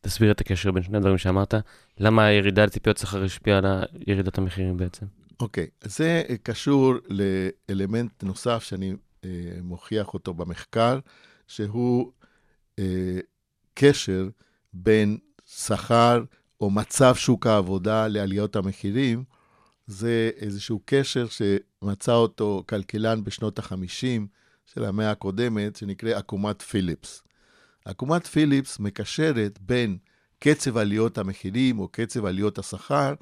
תסביר את הקשר בין שני הדברים שאמרת. למה הירידה לציפיות שכר השפיעה על ירידת המחירים בעצם? אוקיי, זה אה, קשור לאלמנט נוסף שאני אה, מוכיח אותו במחקר, שהוא אה, קשר בין שכר או מצב שוק העבודה לעליות המחירים. זה איזשהו קשר שמצא אותו כלכלן בשנות ה-50 של המאה הקודמת, שנקרא עקומת פיליפס. עקומת פיליפס מקשרת בין קצב עליות המחירים או קצב עליות השכר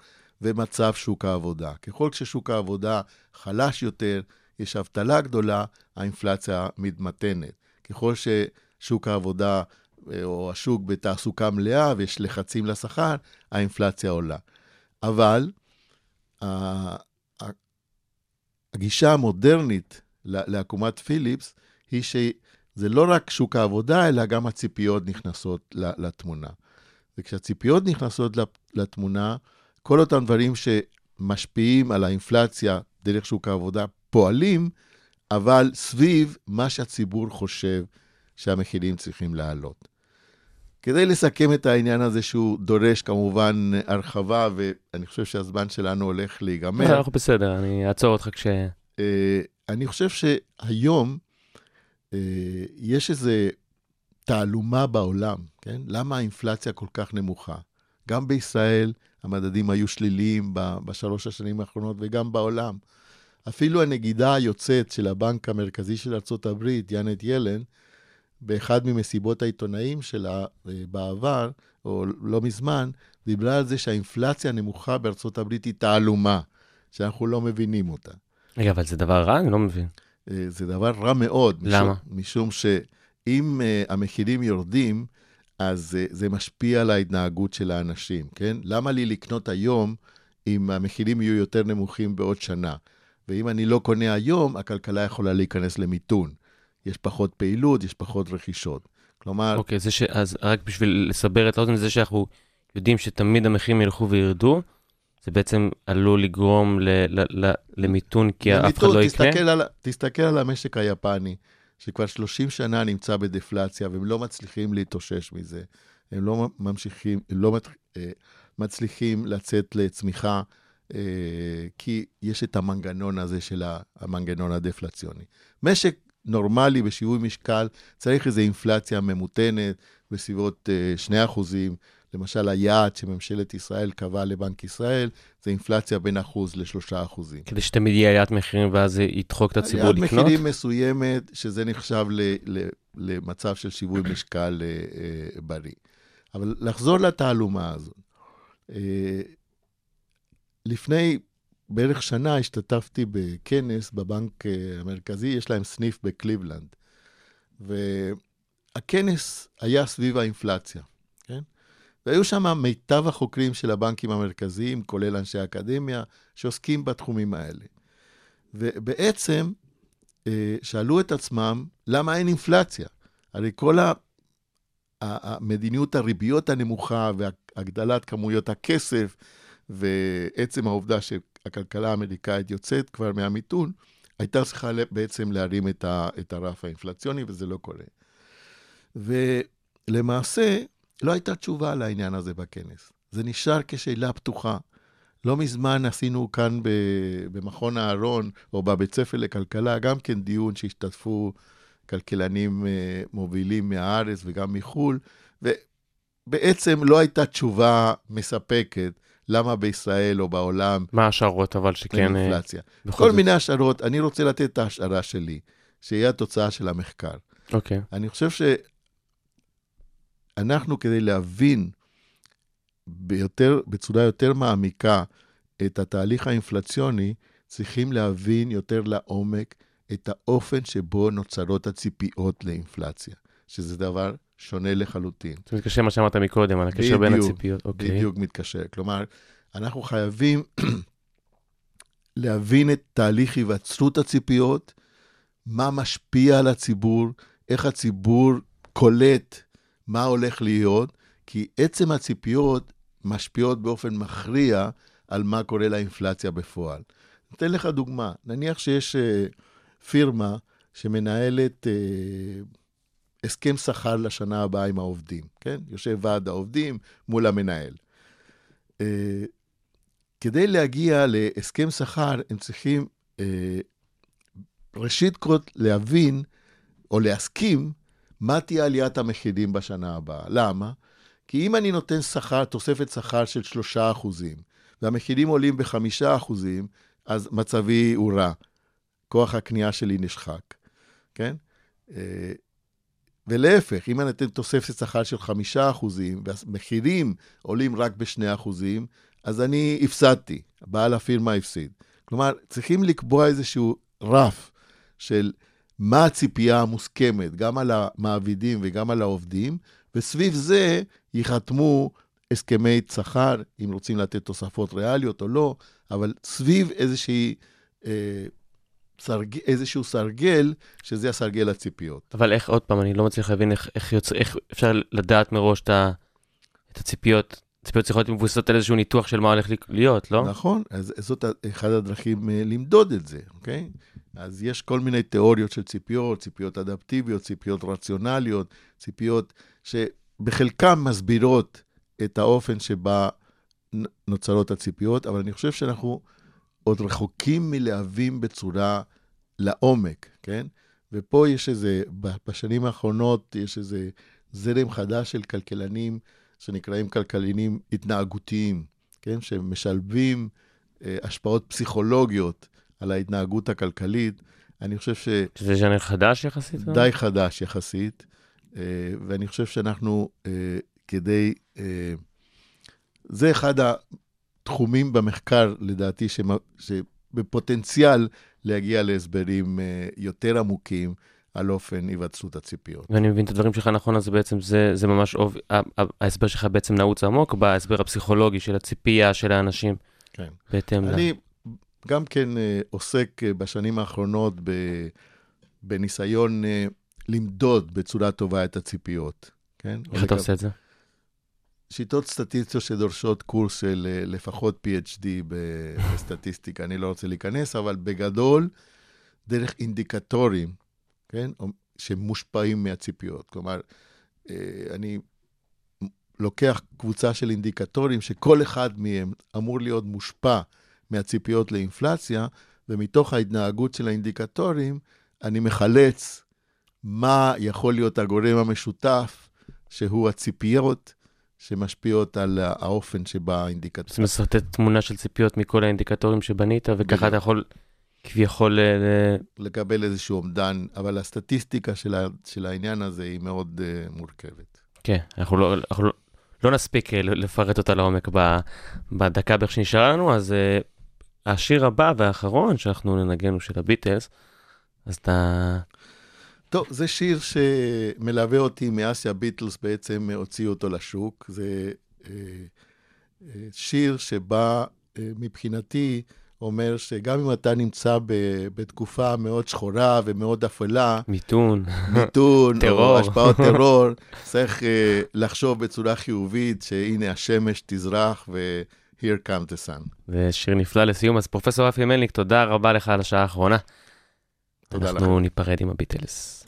ומצב שוק העבודה. ככל ששוק העבודה חלש יותר, יש אבטלה גדולה, האינפלציה מתמתנת. ככל ששוק העבודה אה, או השוק בתעסוקה מלאה ויש לחצים לשכר, האינפלציה עולה. אבל הגישה המודרנית לעקומת פיליפס היא שזה לא רק שוק העבודה, אלא גם הציפיות נכנסות לתמונה. וכשהציפיות נכנסות לתמונה, כל אותם דברים שמשפיעים על האינפלציה דרך שוק העבודה פועלים, אבל סביב מה שהציבור חושב שהמחירים צריכים לעלות. כדי לסכם את העניין הזה שהוא דורש כמובן הרחבה, ואני חושב שהזמן שלנו הולך להיגמר. אנחנו בסדר, אני אעצור אותך כש... אה, אני חושב שהיום יש איזו תעלומה בעולם, כן? למה האינפלציה כל כך נמוכה? גם בישראל המדדים היו שליליים בשלוש השנים האחרונות וגם בעולם. אפילו הנגידה היוצאת של הבנק המרכזי של ארה"ב, יאנט ילן, באחד ממסיבות העיתונאים שלה אה, בעבר, או לא מזמן, דיברה על זה שהאינפלציה הנמוכה בארצות הברית היא תעלומה, שאנחנו לא מבינים אותה. רגע, אבל זה דבר רע? אני לא מבין. אה, זה דבר רע מאוד. למה? משום, משום שאם uh, המחירים יורדים, אז uh, זה משפיע על ההתנהגות של האנשים, כן? למה לי לקנות היום אם המחירים יהיו יותר נמוכים בעוד שנה? ואם אני לא קונה היום, הכלכלה יכולה להיכנס למיתון. יש פחות פעילות, יש פחות רכישות. כלומר, אוקיי, זה ש... אז רק בשביל לסבר את האוזן, זה שאנחנו יודעים שתמיד המחירים ילכו וירדו, זה בעצם עלול לגרום ל... ל... ל... למיתון, כי אף אחד למיתון, לא יקנה? תסתכל על, תסתכל על המשק היפני, שכבר 30 שנה נמצא בדפלציה, והם לא מצליחים להתאושש מזה. הם לא ממשיכים, הם לא אה, מצליחים לצאת לצמיחה, אה, כי יש את המנגנון הזה של המנגנון הדפלציוני. משק נורמלי בשיווי משקל צריך איזו אינפלציה ממותנת בסביבות אה, 2 אחוזים. למשל, היעד שממשלת ישראל קבעה לבנק ישראל, זה אינפלציה בין אחוז לשלושה אחוזים. כדי שתמיד יהיה עליית מחירים ואז זה ידחוק את הציבור עליית לקנות? מחירים מסוימת, שזה נחשב ל, ל, למצב של שיווי משקל אה, אה, בריא. אבל לחזור לתעלומה הזאת. אה, לפני בערך שנה השתתפתי בכנס בבנק המרכזי, יש להם סניף בקליבלנד. והכנס היה סביב האינפלציה? והיו שם מיטב החוקרים של הבנקים המרכזיים, כולל אנשי אקדמיה, שעוסקים בתחומים האלה. ובעצם אה, שאלו את עצמם, למה אין אינפלציה? הרי כל המדיניות הריביות הנמוכה והגדלת כמויות הכסף ועצם העובדה שהכלכלה האמריקאית יוצאת כבר מהמיתון, הייתה צריכה בעצם להרים את הרף האינפלציוני, וזה לא קורה. ולמעשה, לא הייתה תשובה לעניין הזה בכנס. זה נשאר כשאלה פתוחה. לא מזמן עשינו כאן במכון אהרון, או בבית ספר לכלכלה, גם כן דיון שהשתתפו כלכלנים מובילים מהארץ וגם מחו"ל, ובעצם לא הייתה תשובה מספקת למה בישראל או בעולם... מה ההשערות אבל שכן... אינפלציה. כל זאת... מיני השערות. אני רוצה לתת את ההשערה שלי, שהיא התוצאה של המחקר. אוקיי. Okay. אני חושב שאנחנו, כדי להבין ביותר, בצורה יותר מעמיקה את התהליך האינפלציוני, צריכים להבין יותר לעומק את האופן שבו נוצרות הציפיות לאינפלציה, שזה דבר שונה לחלוטין. זה מתקשר מה שאמרת מקודם, על הקשר בין הציפיות. אוקיי. בדיוק מתקשר. כלומר, אנחנו חייבים להבין את תהליך היווצרות הציפיות, מה משפיע על הציבור, איך הציבור קולט מה הולך להיות, כי עצם הציפיות משפיעות באופן מכריע על מה קורה לאינפלציה בפועל. אתן לך דוגמה, נניח שיש uh, פירמה שמנהלת uh, הסכם שכר לשנה הבאה עם העובדים, כן? יושב ועד העובדים מול המנהל. Uh, כדי להגיע להסכם שכר, הם צריכים ראשית כל להבין או להסכים מה תהיה עליית המחירים בשנה הבאה. למה? כי אם אני נותן שכר, תוספת שכר של 3 אחוזים, והמחירים עולים ב-5 אחוזים, אז מצבי הוא רע. כוח הקנייה שלי נשחק, כן? ולהפך, אם אני נותן תוספת שכר של 5 אחוזים, והמחירים עולים רק ב-2 אחוזים, אז אני הפסדתי, בעל הפירמה הפסיד. כלומר, צריכים לקבוע איזשהו רף של מה הציפייה המוסכמת, גם על המעבידים וגם על העובדים, וסביב זה ייחתמו הסכמי שכר, אם רוצים לתת תוספות ריאליות או לא, אבל סביב איזושהי, אה, סרג, איזשהו סרגל, שזה הסרגל הציפיות. אבל איך, עוד פעם, אני לא מצליח להבין איך, איך, יוצא, איך אפשר לדעת מראש את, ה, את הציפיות. ציפיות צריכות להיות מבוססות על איזשהו ניתוח של מה הולך להיות, לא? נכון, אז זאת אחת הדרכים למדוד את זה, אוקיי? אז יש כל מיני תיאוריות של ציפיות, ציפיות אדפטיביות, ציפיות רציונליות, ציפיות בחלקם מסבירות את האופן שבה נוצרות הציפיות, אבל אני חושב שאנחנו עוד רחוקים מלהבין בצורה לעומק, כן? ופה יש איזה, בשנים האחרונות יש איזה זרם חדש של כלכלנים שנקראים כלכלנים התנהגותיים, כן? שמשלבים אה, השפעות פסיכולוגיות על ההתנהגות הכלכלית. אני חושב ש... שזה ז'אנר חדש יחסית? די חדש יחסית, אה, ואני חושב שאנחנו אה, כדי... אה, זה אחד התחומים במחקר, לדעתי, שבפוטנציאל להגיע להסברים יותר עמוקים על אופן היווצרות הציפיות. ואני מבין את הדברים שלך נכון, אז בעצם זה, זה ממש, אוב... ההסבר שלך בעצם נעוץ עמוק בהסבר הפסיכולוגי של הציפייה של האנשים. כן. בהתאם ל... גם כן אה, עוסק אה, בשנים האחרונות ב, בניסיון אה, למדוד בצורה טובה את הציפיות, כן? איך אתה עושה את זה? שיטות סטטיסטיות שדורשות קורס של אה, לפחות PhD בסטטיסטיקה, אני לא רוצה להיכנס, אבל בגדול, דרך אינדיקטורים, כן, שמושפעים מהציפיות. כלומר, אה, אני לוקח קבוצה של אינדיקטורים שכל אחד מהם אמור להיות מושפע מהציפיות לאינפלציה, ומתוך ההתנהגות של האינדיקטורים, אני מחלץ מה יכול להיות הגורם המשותף, שהוא הציפיות שמשפיעות על האופן שבה זה האינדיקטור. מסרטט תמונה של ציפיות מכל האינדיקטורים שבנית, וככה. אתה יכול כביכול... אה, לקבל איזשהו אומדן, אבל הסטטיסטיקה של, ה, של העניין הזה היא מאוד uh, מורכבת. כן, אנחנו לא, אנחנו לא, לא נספיק אה, לפרט אותה לעומק בדקה בערך שנשארה לנו, אז uh, השיר הבא והאחרון שאנחנו ננגן הוא של הביטלס, אז אתה... טוב, זה שיר שמלווה אותי מאז שהביטלס בעצם הוציאו אותו לשוק. זה אה, אה, שיר שבא אה, מבחינתי אומר שגם אם אתה נמצא ב, בתקופה מאוד שחורה ומאוד אפלה, מיתון, מיתון טרור. או השפעות טרור, צריך לחשוב בצורה חיובית שהנה השמש תזרח ו-here come the sun. זה שיר נפלא לסיום, אז פרופסור רפי מלניק, תודה רבה לך על השעה האחרונה. תודה אנחנו ניפרד עם הביטלס.